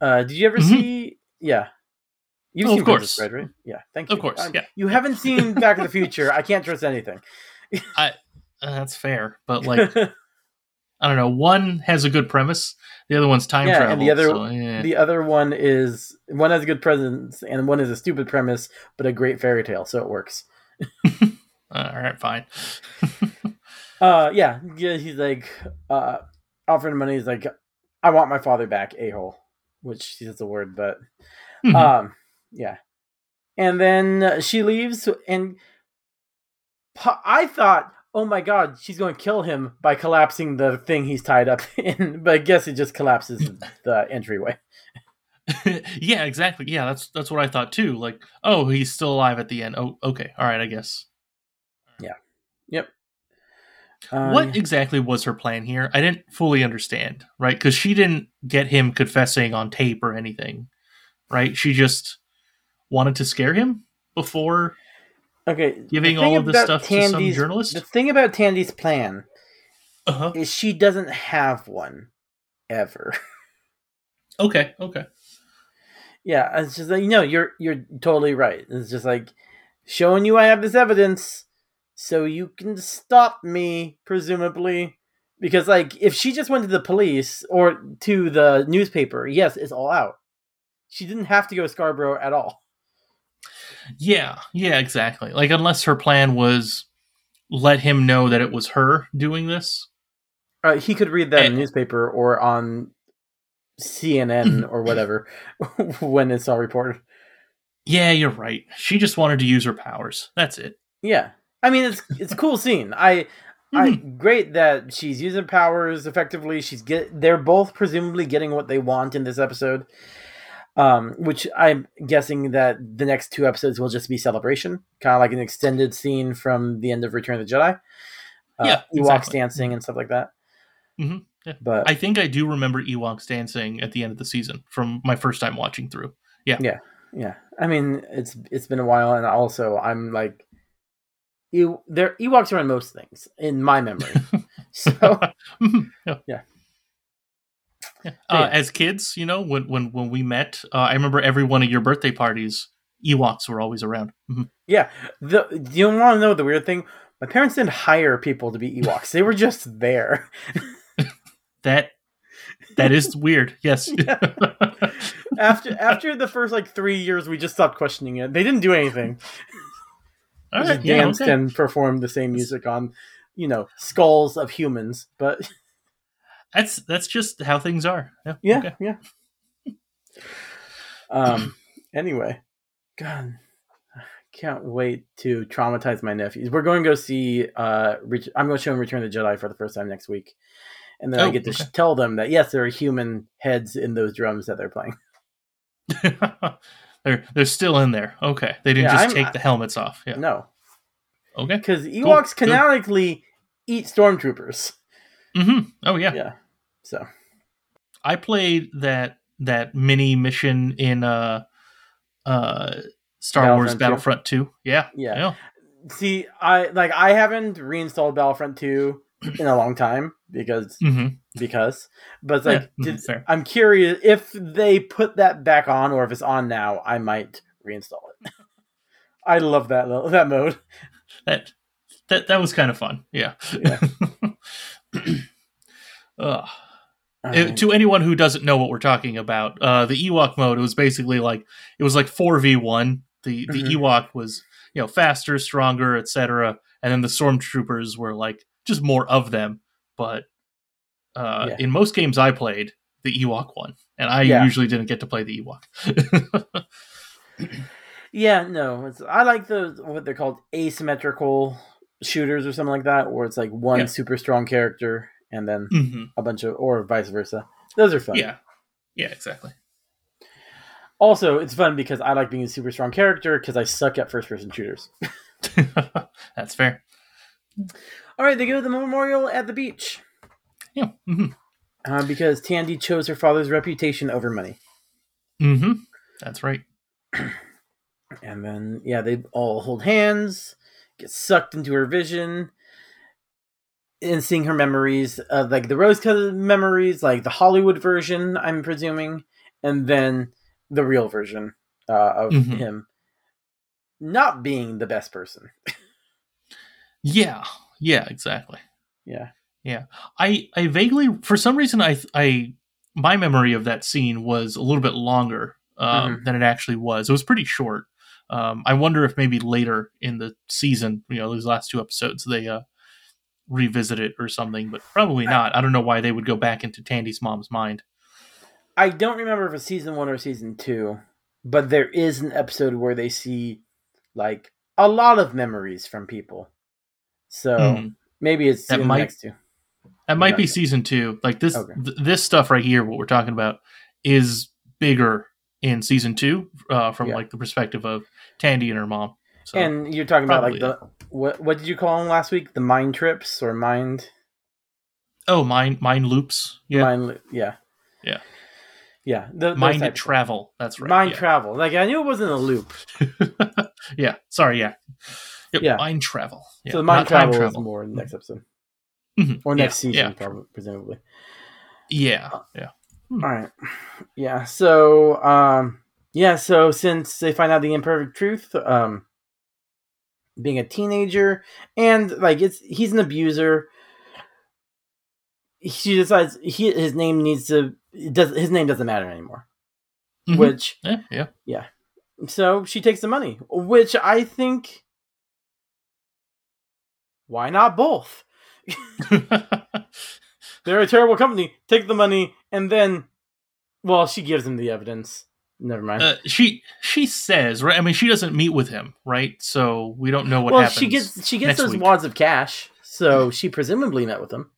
Uh, did you ever Mhm. see? Yeah, you've Oh, seen of course. Right? Yeah, thank you. Of course, Um, yeah. You haven't seen Back to the Future. I can't trust anything. I. Uh, that's fair, but like I don't know. One has a good premise. The other one's time yeah, travel. and the other so, yeah. the other one is one has a good presence, and one is a stupid premise, but a great fairy tale, so it works. All right, fine. Uh, yeah, yeah. He's like, uh, offering money. He's like, I want my father back, a hole, which is a word, but, Mhm. um, yeah. And then she leaves, and I thought, oh my god, she's going to kill him by collapsing the thing he's tied up in, but I guess it just collapses the entryway. yeah, exactly. Yeah, that's that's what I thought too. Like, oh, he's still alive at the end. Oh, okay. All right, I guess. Yeah. Yep. Uh, what exactly was her plan here? I didn't fully understand, right? Because she didn't get him confessing on tape or anything, right? She just wanted to scare him before Okay, giving all of this stuff to some Tandy's- journalist. The thing about Tandy's plan Uh-huh. is she doesn't have one ever. Okay, okay. Yeah, it's just like you know, you're you're totally right. It's just like showing you I have this evidence, so you can stop me, presumably. Because like if she just went to the police or to the newspaper, yes, it's all out. She didn't have to go to Scarborough at all. Yeah, yeah, exactly. Like, unless her plan was let him know that it was her doing this. Uh, he could read that in Eh. the newspaper or on CNN or whatever when it's all reported. Yeah, you're right. She just wanted to use her powers. That's it. Yeah, I mean it's it's a cool scene. I, I Mm-hmm. great that she's using powers effectively. She's get they're both presumably getting what they want in this episode. Um, which I'm guessing that the next two episodes will just be celebration, kind of like an extended scene from the end of Return of the Jedi. Uh, Yeah, Ewoks exactly. dancing and stuff like that. hmm Yeah. But I think I do remember Ewoks dancing at the end of the season from my first time watching through. Yeah. Yeah, yeah. I mean, it's it's been a while, and also I'm like, you there Ewoks are in most things in my memory. so Mhm. yeah. yeah. Yeah. Uh. As kids, you know, when when when we met, uh, I remember every one of your birthday parties, Ewoks were always around. Mhm. yeah, the you want to know the weird thing? My parents didn't hire people to be Ewoks; they were just there. That that is weird. Yes. after after the first like three years, we just stopped questioning it. They didn't do anything. All They just Yeah, danced okay. and performed the same music on, you know, skulls of humans. But That's that's just how things are. Yeah. yeah, Okay. yeah. Um. Anyway, God, I can't wait to traumatize my nephews. We're going to go see. Uh, I'm going to show them Return of the Jedi for the first time next week, and then I Oh, get to okay. sh- tell them that yes, there are human heads in those drums that they're playing. they're they're still in there. Okay. They didn't Yeah, just I'm- take the helmets off. Yeah. No, Okay. because Ewoks Cool. canonically eat stormtroopers. hmm Oh yeah. Yeah. So I played that that mini mission in uh uh Star Wars Battlefront Battlefront 2. Yeah. Yeah. see, I like I haven't reinstalled Battlefront 2 in a long time because hmm because but like Yeah, did- mhm, fair. I'm curious if they put that back on or if it's on now, I might reinstall it. I love that that mode. That that that was kind of fun. Yeah. Yeah. Ugh. Uh, to anyone who doesn't know what we're talking about, uh, the Ewok mode it was basically like it was like four v one. The the Mhm. Ewok was you know faster, stronger, etc. And then the stormtroopers were like just more of them. But uh, Yeah. in most games I played, the Ewok won, and I Yeah. usually didn't get to play the Ewok. Yeah, no, it's I like the what they're called asymmetrical shooters or something like that, where it's like one Yeah. super strong character and then hmm a bunch of or vice versa. Those are fun. Yeah, yeah, exactly. Also, it's fun because I like being a super strong character because I suck at first person shooters. That's fair. All right, they go to the memorial at the beach Yeah. hmm uh, because Tandy chose her father's reputation over money. Mm-hmm. That's right. And then, yeah, they all hold hands, get sucked into her vision, and seeing her memories of like the rose colored memories, like the Hollywood version, I'm presuming, and then the real version uh, of Mhm. him not being the best person. Yeah, yeah, exactly. Yeah. Yeah, I I vaguely for some reason I I my memory of that scene was a little bit longer um, Mhm. than it actually was. It was pretty short. Um, I wonder if maybe later in the season, you know, these last two episodes, they uh, revisit it or something, but probably not. I don't know why they would go back into Tandy's mom's mind. I don't remember if it's season one or season two, but there is an episode where they see like a lot of memories from people. So Hmm. maybe it's That might- next two. That might be season two. Like this, Okay. th- this stuff right here, what we're talking about, is bigger in season two uh, from Yeah. like the perspective of Tandy and her mom. So, and you're talking about like the what what did you call them last week? The mind trips or mind oh, mind mind loops. Yeah, mind yeah. Yeah. Yeah. th- those mind travel. That's right. Mind yeah. travel. Like I knew it wasn't a loop. yeah. Sorry. Yeah. Yep, Yeah. Mind travel. Yeah, so the mind not time travel, is more in the next episode. Mhm. Or Yeah, next season, yeah. probably presumably. Yeah. Yeah. All right. Yeah. So, um, yeah. So since they find out the imperfect truth, um, being a teenager and like it's he's an abuser. She decides he his name needs to does his name doesn't matter anymore. Mhm. Which Yeah. Yeah. yeah. So she takes the money, which I think why not both? They're a terrible company. Take the money and then well, she gives him the evidence. Never mind. uh, she she says right. I mean, she doesn't meet with him, right? So we don't know what well, happens. she gets she gets those week. wads of cash, so she presumably met with him.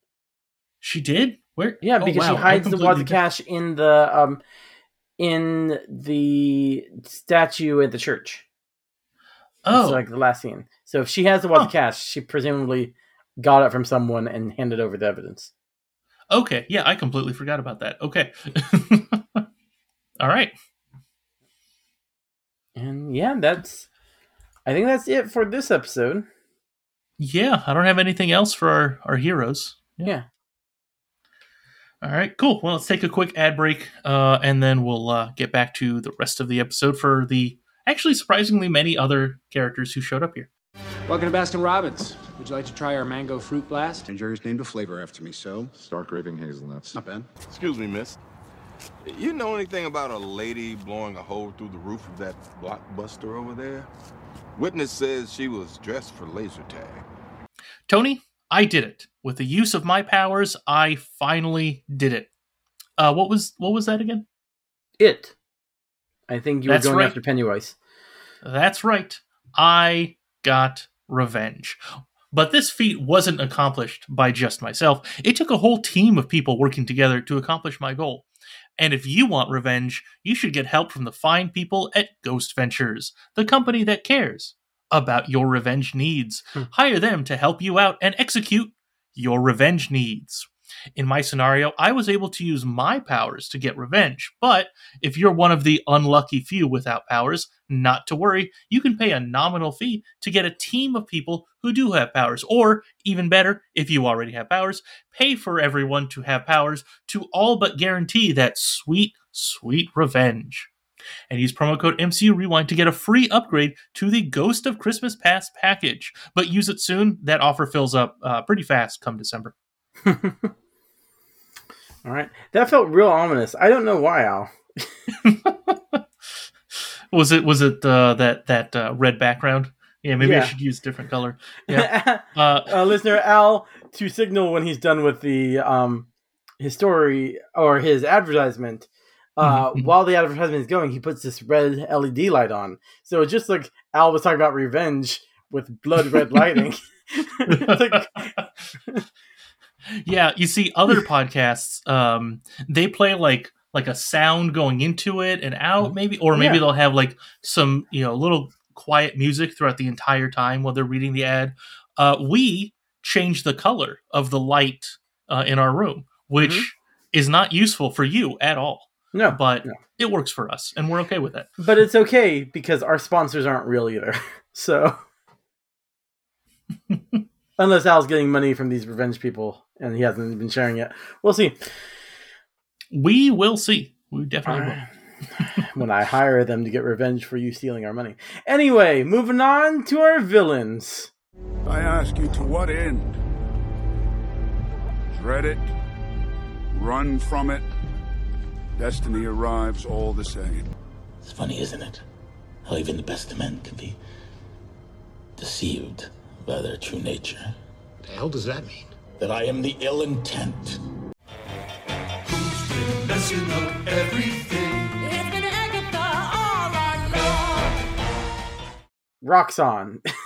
She did. Where? Yeah, Oh, because she wow. I hides the wads of cash in the um in the statue at the church. Oh, It's like the last scene. So if she has the Walter of cash, she presumably got it from someone and handed over the evidence. okay. Yeah, I completely forgot about that. Okay. All right. And yeah, that's. I think that's it for this episode. Yeah, I don't have anything else for our, our heroes. Yeah. All right, cool. Well, let's take a quick ad break, uh, and then we'll uh, get back to the rest of the episode for the actually surprisingly many other characters who showed up here. Welcome to Baskin Robbins. Would you like to try our mango fruit blast? And Jerry's named a flavor after me, so Stark raving hazelnuts. not bad. Excuse me, miss. You know anything about a lady blowing a hole through the roof of that blockbuster over there? Witness says she was dressed for laser tag. Tony, I did it with the use of my powers. I finally did it. Uh, what was what was that again? It. I think you were going right. after Pennywise. That's right. I got revenge. But this feat wasn't accomplished by just myself. It took a whole team of people working together to accomplish my goal. And if you want revenge, you should get help from the fine people at Ghost Ventures, the company that cares about your revenge needs. Hmm. Hire them to help you out and execute your revenge needs. In my scenario, I was able to use my powers to get revenge, but if you're one of the unlucky few without powers, not to worry, you can pay a nominal fee to get a team of people who do have powers, or even better, if you already have powers, pay for everyone to have powers to all but guarantee that sweet, sweet revenge. And use promo code MCU Rewind to get a free upgrade to the Ghost of Christmas Past package. But use it soon. That offer fills up uh, pretty fast come December. All right. That felt real ominous. I don't know why, Al. Was it was it uh, that that uh, red background? Yeah, maybe I should use different color. Yeah. Uh, uh, listener Al to signal when he's done with the um his story or his advertisement. Uh, Mhm, mhm. while the advertisement is going, he puts this red LED light on. So it's just like Al was talking about revenge with blood red lighting. Like- yeah, you see other podcasts um they play like like a sound going into it and out maybe or maybe Yeah. they'll have like some, you know, little quiet music throughout the entire time while they're reading the ad. Uh we change the color of the light uh, in our room, which is not useful for you at all. No, but no. it works for us and we're okay with it. but it's okay because our sponsors aren't real either. So unless Al's getting money from these revenge people and he hasn't been sharing yet. we'll see. We will see. We definitely will. when I hire them to get revenge for you stealing our money. Anyway, moving on to our villains. I ask you to what end? Dread it? Run from it? Destiny arrives all the same. It's funny, isn't it? How even the best of men can be deceived by their true nature. The hell does that mean? That I am the ill intent. Messing up everything. It's been Agatha all along. Roxxon.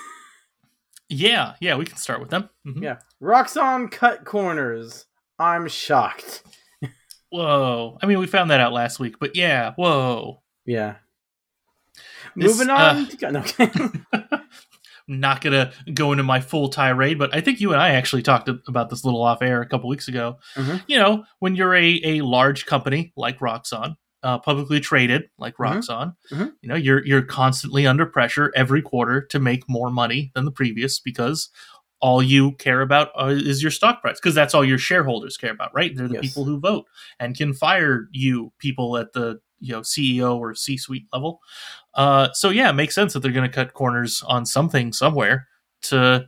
Yeah, yeah, we can start with them. Mhm. yeah. Roxxon cut corners. I'm shocked. Whoa. I mean, we found that out last week, but yeah, whoa. Yeah. This, Moving on. uh, to, no, Not gonna go into my full tirade, but I think you and I actually talked about this little off air a couple weeks ago. Mhm. You know, when you're a, a large company like Roxxon, uh, publicly traded like Mhm. Roxxon, Mhm. you know, you're you're constantly under pressure every quarter to make more money than the previous because all you care about uh, is your stock price because that's all your shareholders care about, right? They're the Yes. people who vote and can fire you people at the you know CEO or C-suite level. Uh, so yeah, it makes sense that they're going to cut corners on something somewhere to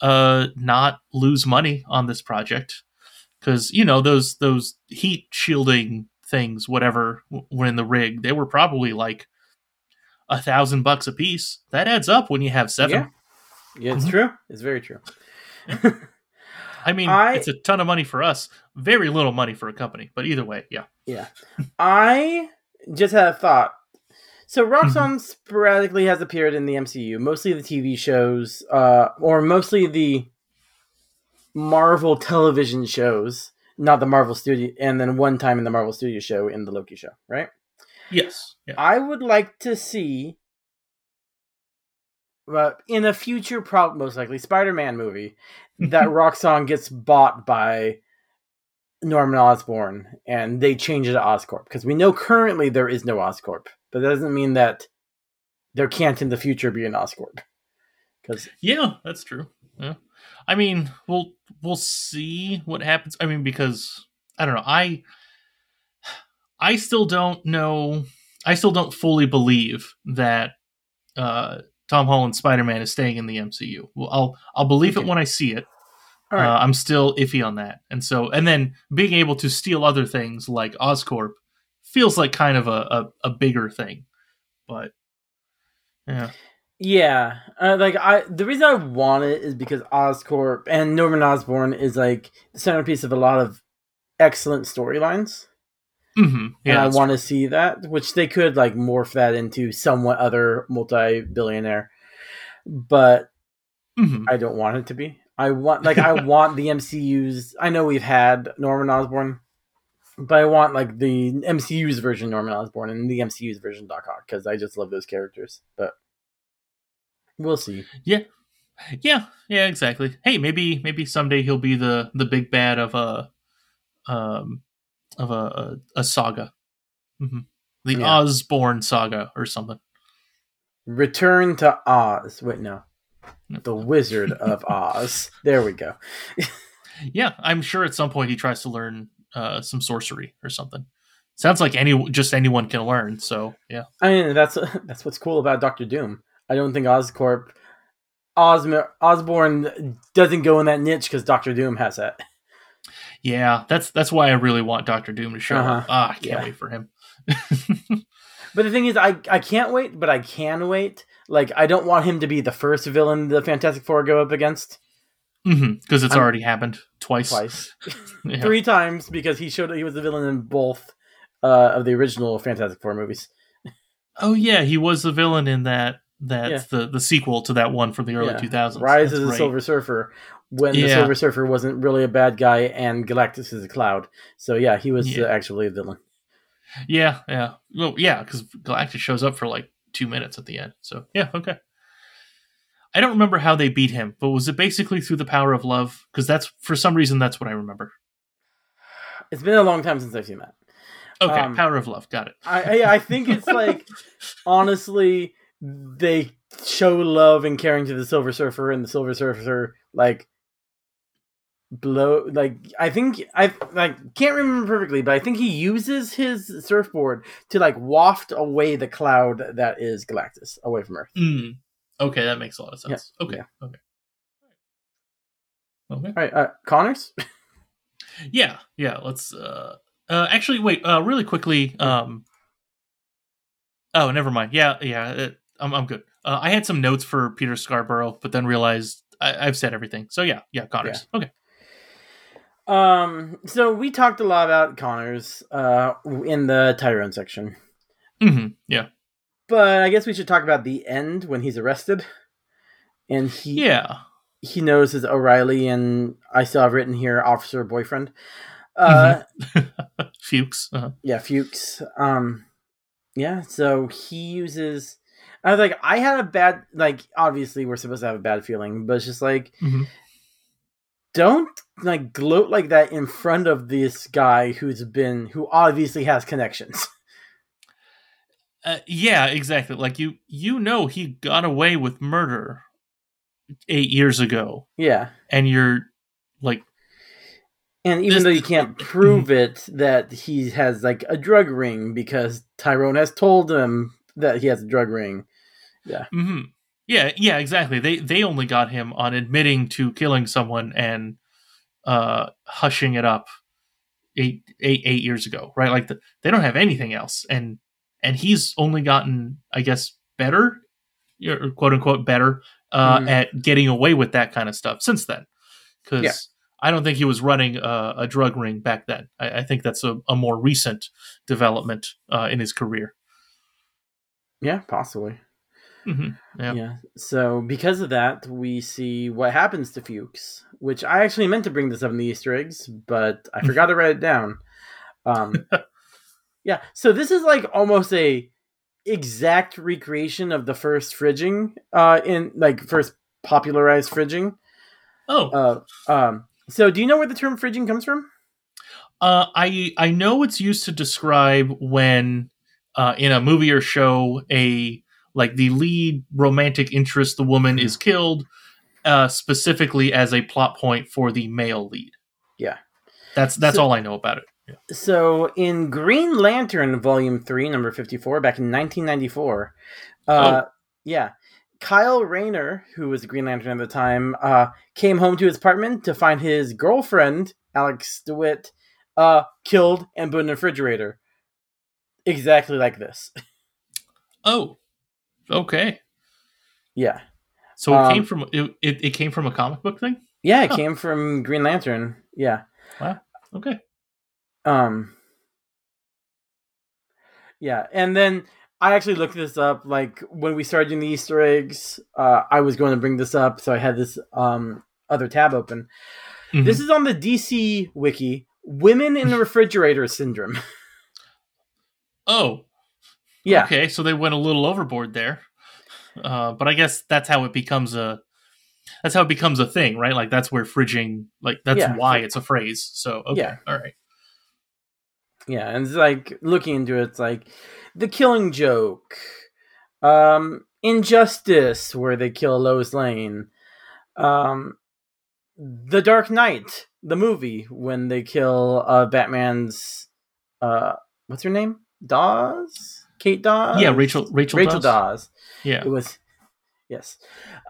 uh, not lose money on this project because you know those those heat shielding things, whatever, w- were in the rig. They were probably like a thousand bucks a piece. That adds up when you have seven. Yeah. yeah, Mm-hmm. it's true. It's very true. I mean, I- it's a ton of money for us, very little money for a company. But either way, yeah. Yeah. I just had a thought. So Mm-hmm. Sporadically has appeared in the MCU, mostly the TV shows, uh, or mostly the Marvel television shows, not the Marvel studio, and then one time in the Marvel Studio show in the Loki show, right? Yes. Yeah. I would like to see, uh, in a future, prob most likely Spider-Man movie, that Roxxon gets bought by Norman Osborn and they change it to Oscorp because we know currently there is no Oscorp, but that doesn't mean that there can't in the future be an Oscorp. Because yeah, that's true. Yeah, I mean, we'll we'll see what happens. I mean, because I don't know. I I still don't know. I still don't fully believe that uh, Tom Holland Spider Man is staying in the MCU. Well, I'll I'll believe it when I see it. Right. Uh, I'm still iffy on that, and so and then being able to steal other things like Oscorp feels like kind of a a, a bigger thing, but yeah. Yeah, uh, like I, the reason I want it is because Oscorp and Norman Osborn is like the centerpiece of a lot of excellent storylines. Mm-hmm. and I want to see that, which they could like morph that into somewhat other multi-billionaire, but Mhm. I don't want it to be. I want like I want the MCU's. I know we've had Norman Osborn, but I want like the MCU's version Norman Osborn and the MCU's version Doc Ock because I just love those characters. But we'll see. Yeah. Yeah, yeah, exactly. Hey, maybe maybe someday he'll be the the big bad of a um of a a, a saga. hmm The Yeah. Osborn saga or something. Return to Oz. Wait, no. The Wizard of Oz. There we go. Yeah, I'm sure at some point he tries to learn uh some sorcery or something. Sounds like any just anyone can learn, so yeah. I mean, that's that's what's cool about Doctor Doom. I don't think Oscorp, Osm- Osborn doesn't go in that niche because Doctor Doom has that. Yeah, that's that's why I really want Doctor Doom to show up. Uh-huh. Ah, I can't Yeah. wait for him. But the thing is, I I can't wait, but I can wait. Like, I don't want him to be the first villain the Fantastic Four go up against Because it's I'm- already happened twice. twice, Yeah. three times because he showed he was the villain in both uh, of the original Fantastic Four movies. Oh yeah, he was the villain in that. That's Yeah. the the sequel to that one from the early Yeah. two thousands. Rise of the Silver Surfer, when the Silver Surfer wasn't really a bad guy and Galactus is a cloud. So yeah, he was Yeah. actually a villain. Yeah, yeah, well, yeah, because Galactus shows up for like two minutes at the end. So yeah, okay. I don't remember how they beat him, but was it basically through the power of love? Because that's for some reason that's what I remember. It's been a long time since I've seen that. Okay, Um, power of love, got it. I I, I think it's like honestly they show love and caring to the Silver Surfer, and the Silver Surfer like blow like I think I like can't remember perfectly, but I think he uses his surfboard to like waft away the cloud that is Galactus away from Earth. Mm. Okay, that makes a lot of sense. Yeah, okay, yeah. okay, okay. All right, uh, Connors. Yeah, yeah. Let's. uh uh Actually, wait. Uh Really quickly. Um. Oh, never mind. Yeah, yeah. It, I'm I'm good. Uh, I had some notes for Peter Scarborough, but then realized I, I've said everything. So yeah, yeah. Connors. Okay. Um, so we talked a lot about Connors uh in the Tyrone section. hmm Yeah. But I guess we should talk about the end when he's arrested. And he Yeah. he knows his O'Reilly and I still have written here officer boyfriend. Uh Fuchs. Uh-huh. yeah, Fuchs. Um yeah, so he uses I was like I had a bad like obviously we're supposed to have a bad feeling, but it's just like Mhm. Don't like gloat like that in front of this guy who's been who obviously has connections. Uh, yeah, exactly. Like you, you know, he got away with murder eight years ago, yeah. and you're like, And even This- though you can't prove it that he has like a drug ring because Tyrone has told him that he has a drug ring. Yeah. hmm yeah, yeah, exactly. They they only got him on admitting to killing someone and uh hushing it up eight eight eight years ago, right? Like the, they don't have anything else, and and he's only gotten, I guess, better, quote unquote better, uh, Mhm. at getting away with that kind of stuff since then. Because Yeah. I don't think he was running a, a drug ring back then. I, I think that's a, a more recent development uh, in his career. Yeah, possibly. Hmm Yeah. Yeah. So because of that, we see what happens to Fuchs, which I actually meant to bring this up in the Easter eggs, but I forgot to write it down. Um, Yeah. So this is like almost a exact recreation of the first fridging uh in like first popularized fridging. Oh. Uh, um so do you know where the term fridging comes from? Uh, I I know it's used to describe when uh, in a movie or show a like the lead romantic interest, the woman is killed, uh, specifically as a plot point for the male lead. Yeah, that's that's So- all I know about it. Yeah. So in Green Lantern Volume 3, number 54, back in 1994, uh, yeah, Kyle Rayner, who was the Green Lantern at the time, uh, came home to his apartment to find his girlfriend, Alex DeWitt, uh, killed and put in a refrigerator. Exactly like this. Oh, okay. Yeah. So it Um, came from it, it, came from a comic book thing. Yeah, it Huh. came from Green Lantern. Yeah. Wow. Okay. Um. Yeah, and then I actually looked this up. Like when we started doing the Easter eggs, uh, I was going to bring this up, so I had this um other tab open. Mhm. This is on the DC wiki. Women in the refrigerator syndrome. Oh, Yeah. Okay, so they went a little overboard there, uh, but I guess that's how it becomes a that's how it becomes a thing, right? Like that's where fridging, like that's Yeah. why it's a phrase. So okay, Yeah. all right. Yeah, and it's like looking into it, it's like the Killing Joke, um, Injustice, where they kill Lois Lane, um, The Dark Knight, the movie when they kill uh, Batman's, uh, what's her name? Dawes, Kate Dawes. Yeah, Rachel- Rachel Rachel Dawes. Dawes. Yeah. it was. Yes,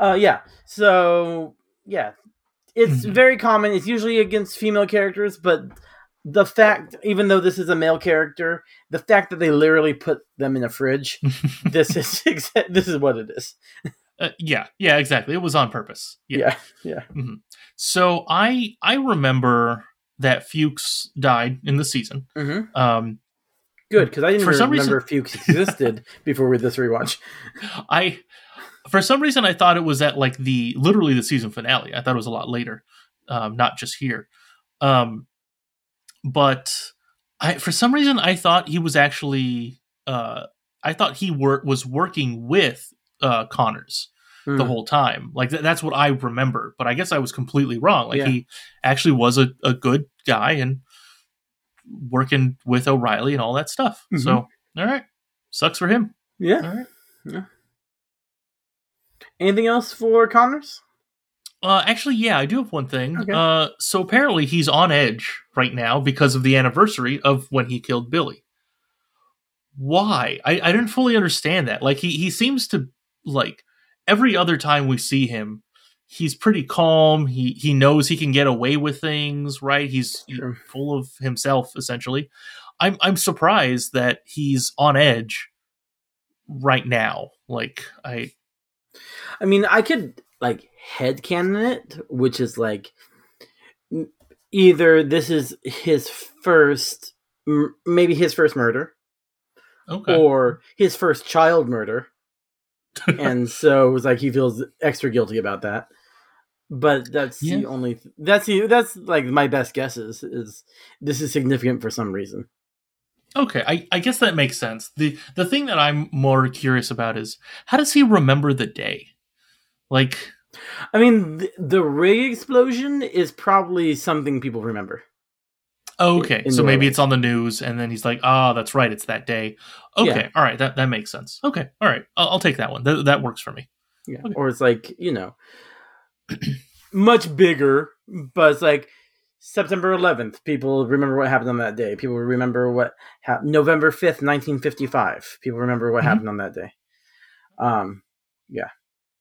uh, yeah. So yeah, it's Mm-hmm. very common. It's usually against female characters, but the fact, even though this is a male character, the fact that they literally put them in a fridge, this is exa- this is what it is. Uh, yeah, yeah, exactly. It was on purpose. Yeah, yeah. Mhm. So I I remember that Fuchs died in the season. Mhm. Um, Good because I didn't For some remember reason- Fuchs existed before with this rewatch. I for some reason I thought it was at like the literally the season finale. I thought it was a lot later, um, not just here. Um, but I for some reason I thought he was actually uh, I thought he wor- was working with uh, Connors the Hmm. whole time. Like th- that's what I remember. But I guess I was completely wrong. Like Yeah. he actually was a, a good guy and working with O'Reilly and all that stuff. Mhm. So all right, sucks for him. Yeah. All right. Yeah. Anything else for Connors? Uh, actually, yeah, I do have one thing. Okay. Uh, so apparently he's on edge right now because of the anniversary of when he killed Billy. Why? I, I didn't fully understand that. Like he he seems to like every other time we see him, he's pretty calm. He he knows he can get away with things, right? He's he- full of himself essentially. I'm I'm surprised that he's on edge right now. Like I I mean, I could like headcanon it, which is like either this is his first, m- maybe his first murder, okay. or his first child murder, and so it was like he feels extra guilty about that. But that's the only th- that's the that's like my best guesses is this is significant for some reason. Okay, I, I guess that makes sense. the The thing that I'm more curious about is how does he remember the day? Like, I mean, the, the rig explosion is probably something people remember. oh, okay, so maybe it's on the news, and then he's like, "Ah, that's right, it's that day." Okay, Yeah. all right, that that makes sense. Okay, all right, I'll, I'll take that one. That that works for me. Yeah. Or it's like, you know, much bigger, but it's like September 11th. People remember what happened on that day. People remember what happened. November 5th, 1955. People remember what Mhm. happened on that day. Um, yeah.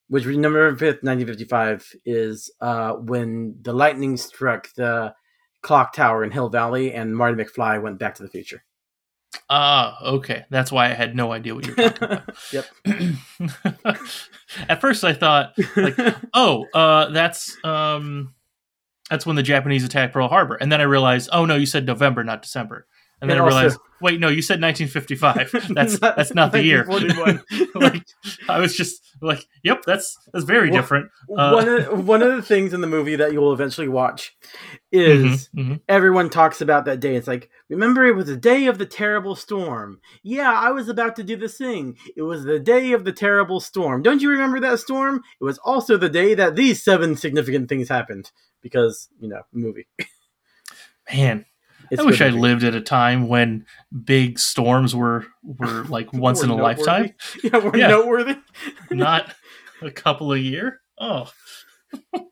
Which November 5th, 1955 is uh, when the lightning struck the clock tower in Hill Valley and Marty McFly went back to the future. Ah, okay, that's why I had no idea what you were talking about. Yep. At first, I thought, like, oh, uh, that's um, that's when the Japanese attacked Pearl Harbor, and then I realized, oh no, you said November, not December. And then And I realized, wait, no, you said 1955. That's that's not the year. like, I was just like, yep, that's that's very Well, different. Uh, one of one of the things in the movie that you'll eventually watch is Mhm, mhm. everyone talks about that day. It's like, remember, it was the day of the terrible storm. Yeah, I was about to do this thing. It was the day of the terrible storm. Don't you remember that storm? It was also the day that these seven significant things happened because you know movie. man, I wish I lived at a time when big storms were were like once Were in a noteworthy. lifetime, Yeah, we're Yeah. noteworthy. not a couple a year. Oh,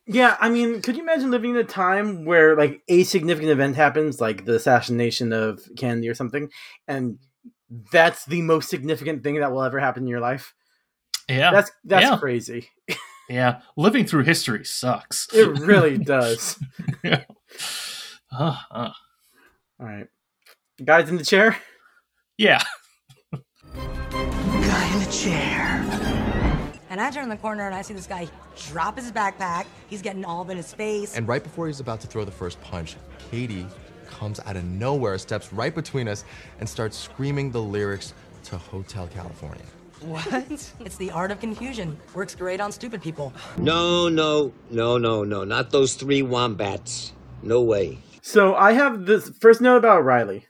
Yeah, I mean, could you imagine living in a time where like a significant event happens, like the assassination of Kennedy or something, and that's the most significant thing that will ever happen in your life? yeah, That's that's yeah. crazy. yeah. Living through history sucks. It really does. Uh, uh, All right, guys in the chair. yeah. Guy in the chair. And I turn the corner and I see this guy drop his backpack. He's getting all up in his face. And right before he's about to throw the first punch, Katie comes out of nowhere, steps right between us, and starts screaming the lyrics to Hotel California. What? it's the art of confusion. Works great on stupid people. No, no, no, no, no. Not those three wombats. No way. So I have this first note about Riley.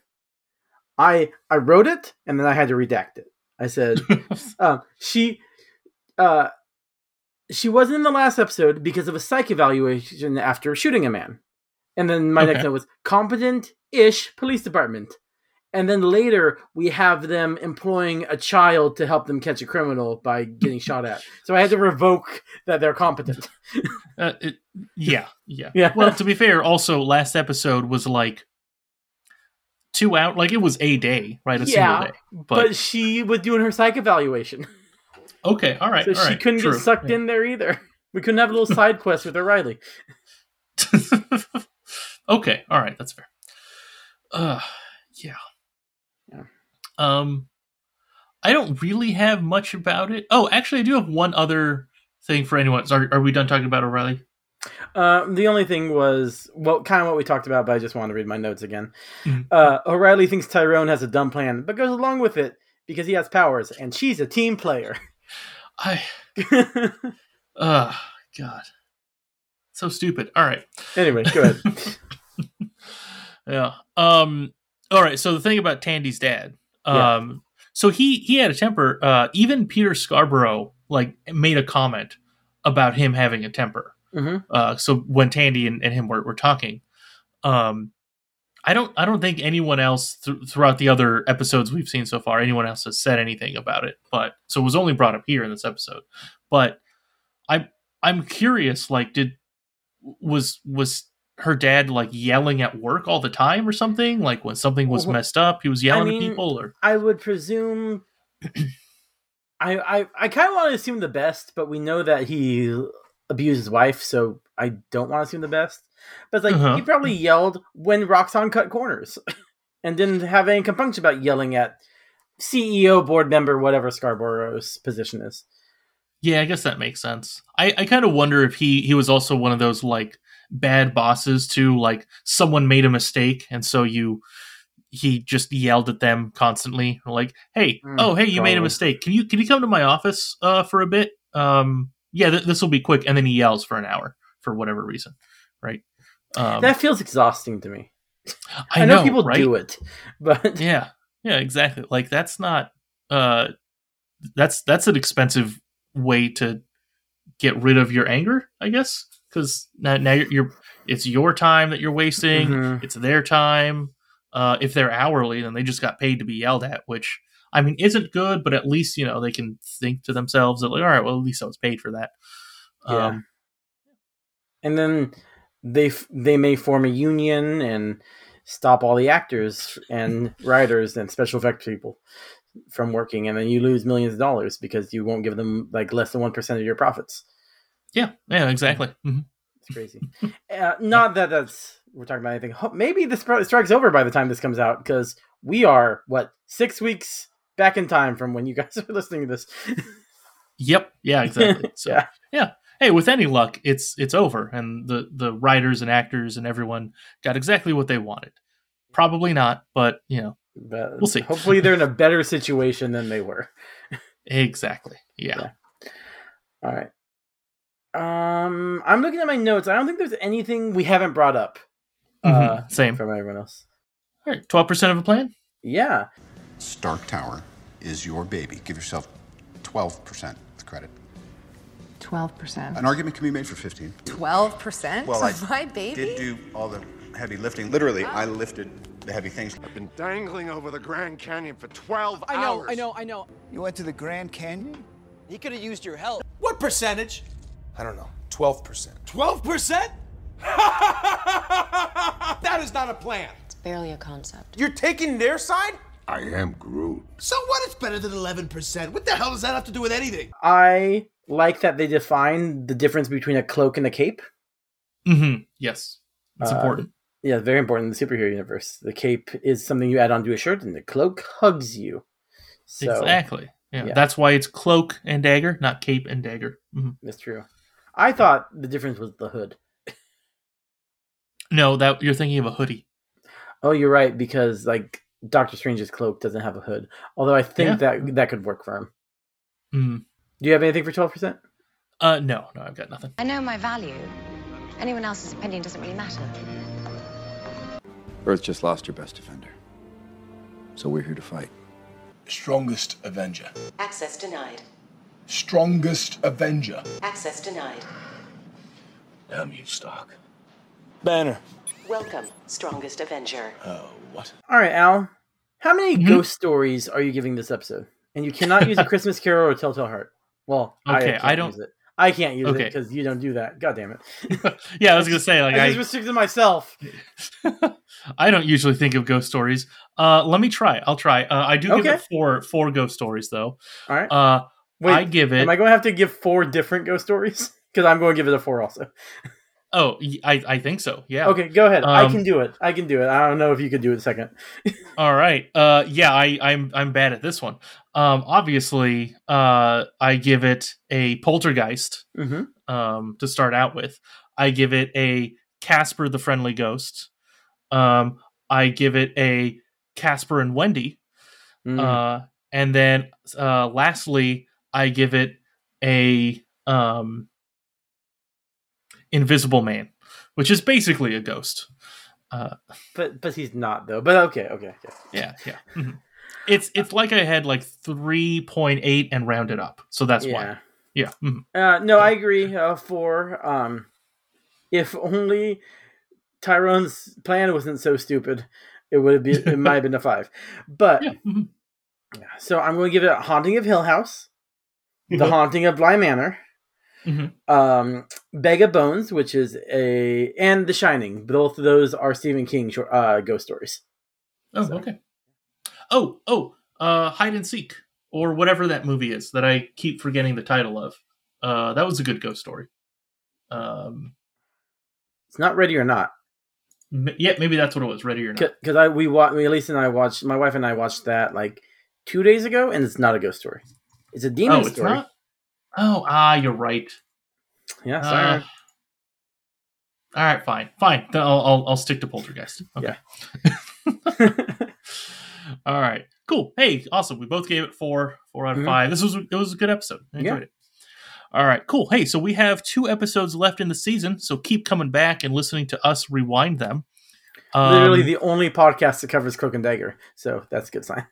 I I wrote it and then I had to redact it. I said um, she uh, she wasn't in the last episode because of a psych evaluation after shooting a man. And then my next note was competent ish police department. And then later we have them employing a child to help them catch a criminal by getting shot at. So I had to revoke that they're competent. Uh, it, yeah, yeah, Yeah. Well, to be fair, also last episode was like two out. Like it was a day, right? A yeah, single day. but, But, she was doing her psych evaluation. okay, all right. so all she right, couldn't true. get sucked Yeah. in there either. We couldn't have a little side quest with her Riley. okay, all right, that's fair. Uh. Yeah. Um, I don't really have much about it. Oh, actually, I do have one other thing for anyone. Are, are we done talking about O'Reilly? Uh, the only thing was well, kind of what we talked about, but I just wanted to read my notes again. Mhm. Uh, O'Reilly thinks Tyrone has a dumb plan, but goes along with it because he has powers, and she's a team player. I. Uh, God. So stupid. All right. Anyway, go ahead. Yeah. Um. All right. So the thing about Tandy's dad. Yeah. Um. So he he had a temper. Uh. Even Peter Scarborough like made a comment about him having a temper. Mhm. Uh. So when Tandy and, and him were, were talking, um, I don't I don't think anyone else th- throughout the other episodes we've seen so far anyone else has said anything about it. But so it was only brought up here in this episode. But I I'm curious. Like, did was was her dad like yelling at work all the time or something? Like when something was Well, messed up, he was yelling I mean, at people or I would presume. I I, I kind of want to assume the best, but we know that he abused his wife, so I don't want to assume the best. But like Uh-huh. he probably yelled when Roxxon cut corners, and didn't have any compunction about yelling at CEO, board member, whatever Scarborough's position is. Yeah, I guess that makes sense. I, I kind of wonder if he he was also one of those like bad bosses too. Like someone made a mistake, and so you he just yelled at them constantly, like, "Hey, Mm, oh hey, you made a mistake. Can you can you come to my office uh, for a bit? Um, yeah, th- this will be quick." And then he yells for an hour for whatever reason, right? Um, that feels exhausting to me. I I know, know, people right? do it, but yeah yeah exactly like that's not uh that's that's an expensive way to get rid of your anger i guess because now, now you're, you're it's your time that you're wasting Mhm. it's their time uh if they're hourly then they just got paid to be yelled at which i mean isn't good but at least you know they can think to themselves that like all right well at least i was paid for that Yeah. um and then they f- they may form a union and stop all the actors and writers and special effects people from working, and then you lose millions of dollars because you won't give them like less than one percent of your profits. Yeah yeah exactly Mhm. It's crazy. uh, not that that's we're talking about anything. Maybe this strike's over by the time this comes out because we are what six weeks back in time from when you guys are listening to this. Yep. Yeah. Exactly. So, Yeah. yeah. Hey, with any luck, it's it's over, and the the writers and actors and everyone got exactly what they wanted. Probably not, but you know, But We'll see. Hopefully, they're in a better situation than they were. exactly. Yeah. All right. Um, I'm looking at my notes. I don't think there's anything we haven't brought up. Uh, Mhm, Same. from everyone else. All right. Twelve percent of a plan. Yeah. Stark Tower is your baby. Give yourself 12% credit. 12%. An argument can be made for 15. 12%? Well, I My baby? did do all the heavy lifting. Literally, I lifted the heavy things. I've been Dangling over the Grand Canyon for 12 I know, hours. I know, I know. You went to the Grand Canyon? He could have used your help. What percentage? I don't know. 12%. 12%? that is not a plan. It's barely a concept. You're taking their side? I am Groot. So what? It's better than 11%. What the hell does that have to do with anything? I like that they define the difference between a cloak and a cape. Mm-hmm. Yes. It's Uh, important. Yeah, very important in the superhero universe. The cape is something you add onto a shirt, and the cloak hugs you. So, exactly. Yeah. yeah. That's why it's cloak and dagger, not cape and dagger. Mhm. That's true. I thought the difference was the hood. No, that you're thinking of a hoodie. Oh, you're right because like Doctor Strange's cloak doesn't have a hood. Although I think Yeah. that that could work for him. Mm. Do you have anything for twelve percent? Uh, no, no, I've got nothing. I know my value. Anyone else's opinion doesn't really matter. Earth just lost your best defender. So we're here to fight. Strongest Avenger. Access denied. Strongest Avenger. Access denied. Damn you, Stark. Banner. Welcome, Strongest Avenger. Oh, what? All right, Al. How many Mm-hmm. ghost stories are you giving this episode? And you cannot use a Christmas Carol or Telltale Heart. Well, Okay, can't I don't- Use it. I can't use Okay. it because you don't do that. God damn it! Yeah, I was gonna say like I I, just restricted myself. I don't usually think of ghost stories. Uh, let me try. I'll try. Uh, I do give it four four ghost stories though. All right. Uh, Wait, I give it. Am I going to have to give four different ghost stories? Because I'm going to give it a four also. oh, I, I think so. Yeah. Okay, go ahead. I Um, can do it. I can do it. I don't know if you could do it second. All right. Uh, yeah, I, I'm I'm bad at this one. Um, obviously, uh, I give it a poltergeist. Mhm. Um, to start out with, I give it a Casper the Friendly Ghost. Um, I give it a Casper and Wendy. Mm. Uh, and then uh, lastly, I give it a um, Invisible Man, which is basically a ghost. Uh, but but he's not though. But okay, okay, okay. yeah, yeah. Mhm. It's it's like I had like three point eight and rounded up, so that's Yeah. why. Yeah. mhm. Uh, no, I agree. Uh, four. Um, if only Tyrone's plan wasn't so stupid, it would be. It might have been a five. But mhm. so I'm going to give it a Haunting of Hill House, The Mhm. Haunting of Bly Manor, Mhm. um, Bag of Bones, which is a, and The Shining. Both of those are Stephen King short, uh, ghost stories. Oh, okay. Oh, oh, uh, hide and seek or whatever that movie is that I keep forgetting the title of. Uh, that was a good ghost story. Um, It's not Ready or Not. m- yeah, maybe that's what it was. Ready or not? Because I we watched, Elise and I watched, my wife and I watched that like two days ago, and it's not a ghost story. It's a demon oh, it's story. not. Oh, ah, you're right. Yeah, Uh, sorry. all right, fine, fine. Then I'll, I'll I'll stick to Poltergeist. Okay. all right, cool. Hey, awesome. We both gave it four, four out of Mhm. five. This was it was a good episode. I enjoyed Yeah. it. All right, cool. Hey, so we have two episodes left in the season, so keep coming back and listening to us rewind them. Literally Um, the only podcast that covers Cloak and Dagger, so that's a good sign.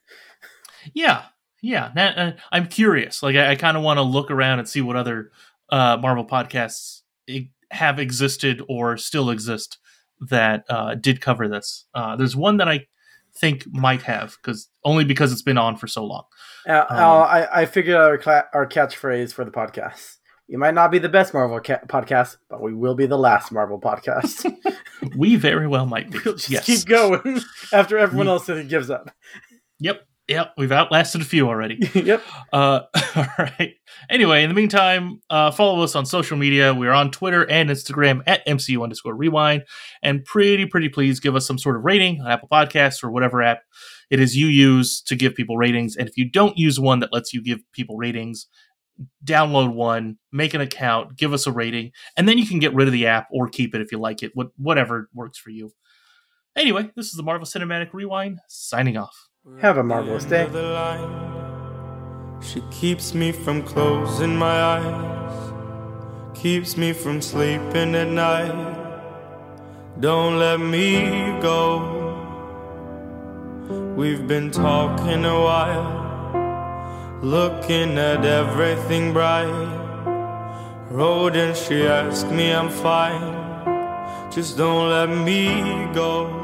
Yeah, yeah. Now, uh, I'm curious. Like, I, I kind of want to look around and see what other uh, Marvel podcasts e- have existed or still exist that uh, did cover this. Uh, there's one that I think might have, because only because it's been on for so long. Uh, Um, I, I figured out our, cla- our catchphrase for the podcast. We might not be the best Marvel ca- podcast, but we will be the last Marvel podcast. We very well might be. we'll just yes. keep going after everyone else gives up. Yep. Yep. We've outlasted a few already. yep. Uh, all right. Anyway, in the meantime, uh, follow us on social media. We're on Twitter and Instagram at MCU underscore rewind. And pretty, pretty please give us some sort of rating on Apple Podcasts or whatever app it is you use to give people ratings. And if you don't use one that lets you give people ratings, download one, make an account, give us a rating, and then you can get rid of the app or keep it if you like it. What, whatever works for you. Anyway, this is the Marvel Cinematic Rewind signing off. Have a marvelous day. She keeps me from closing my eyes, keeps me from sleeping at night. Don't let me go. We've been talking a while, looking at everything bright. Road and she asked me I'm fine, just don't let me go.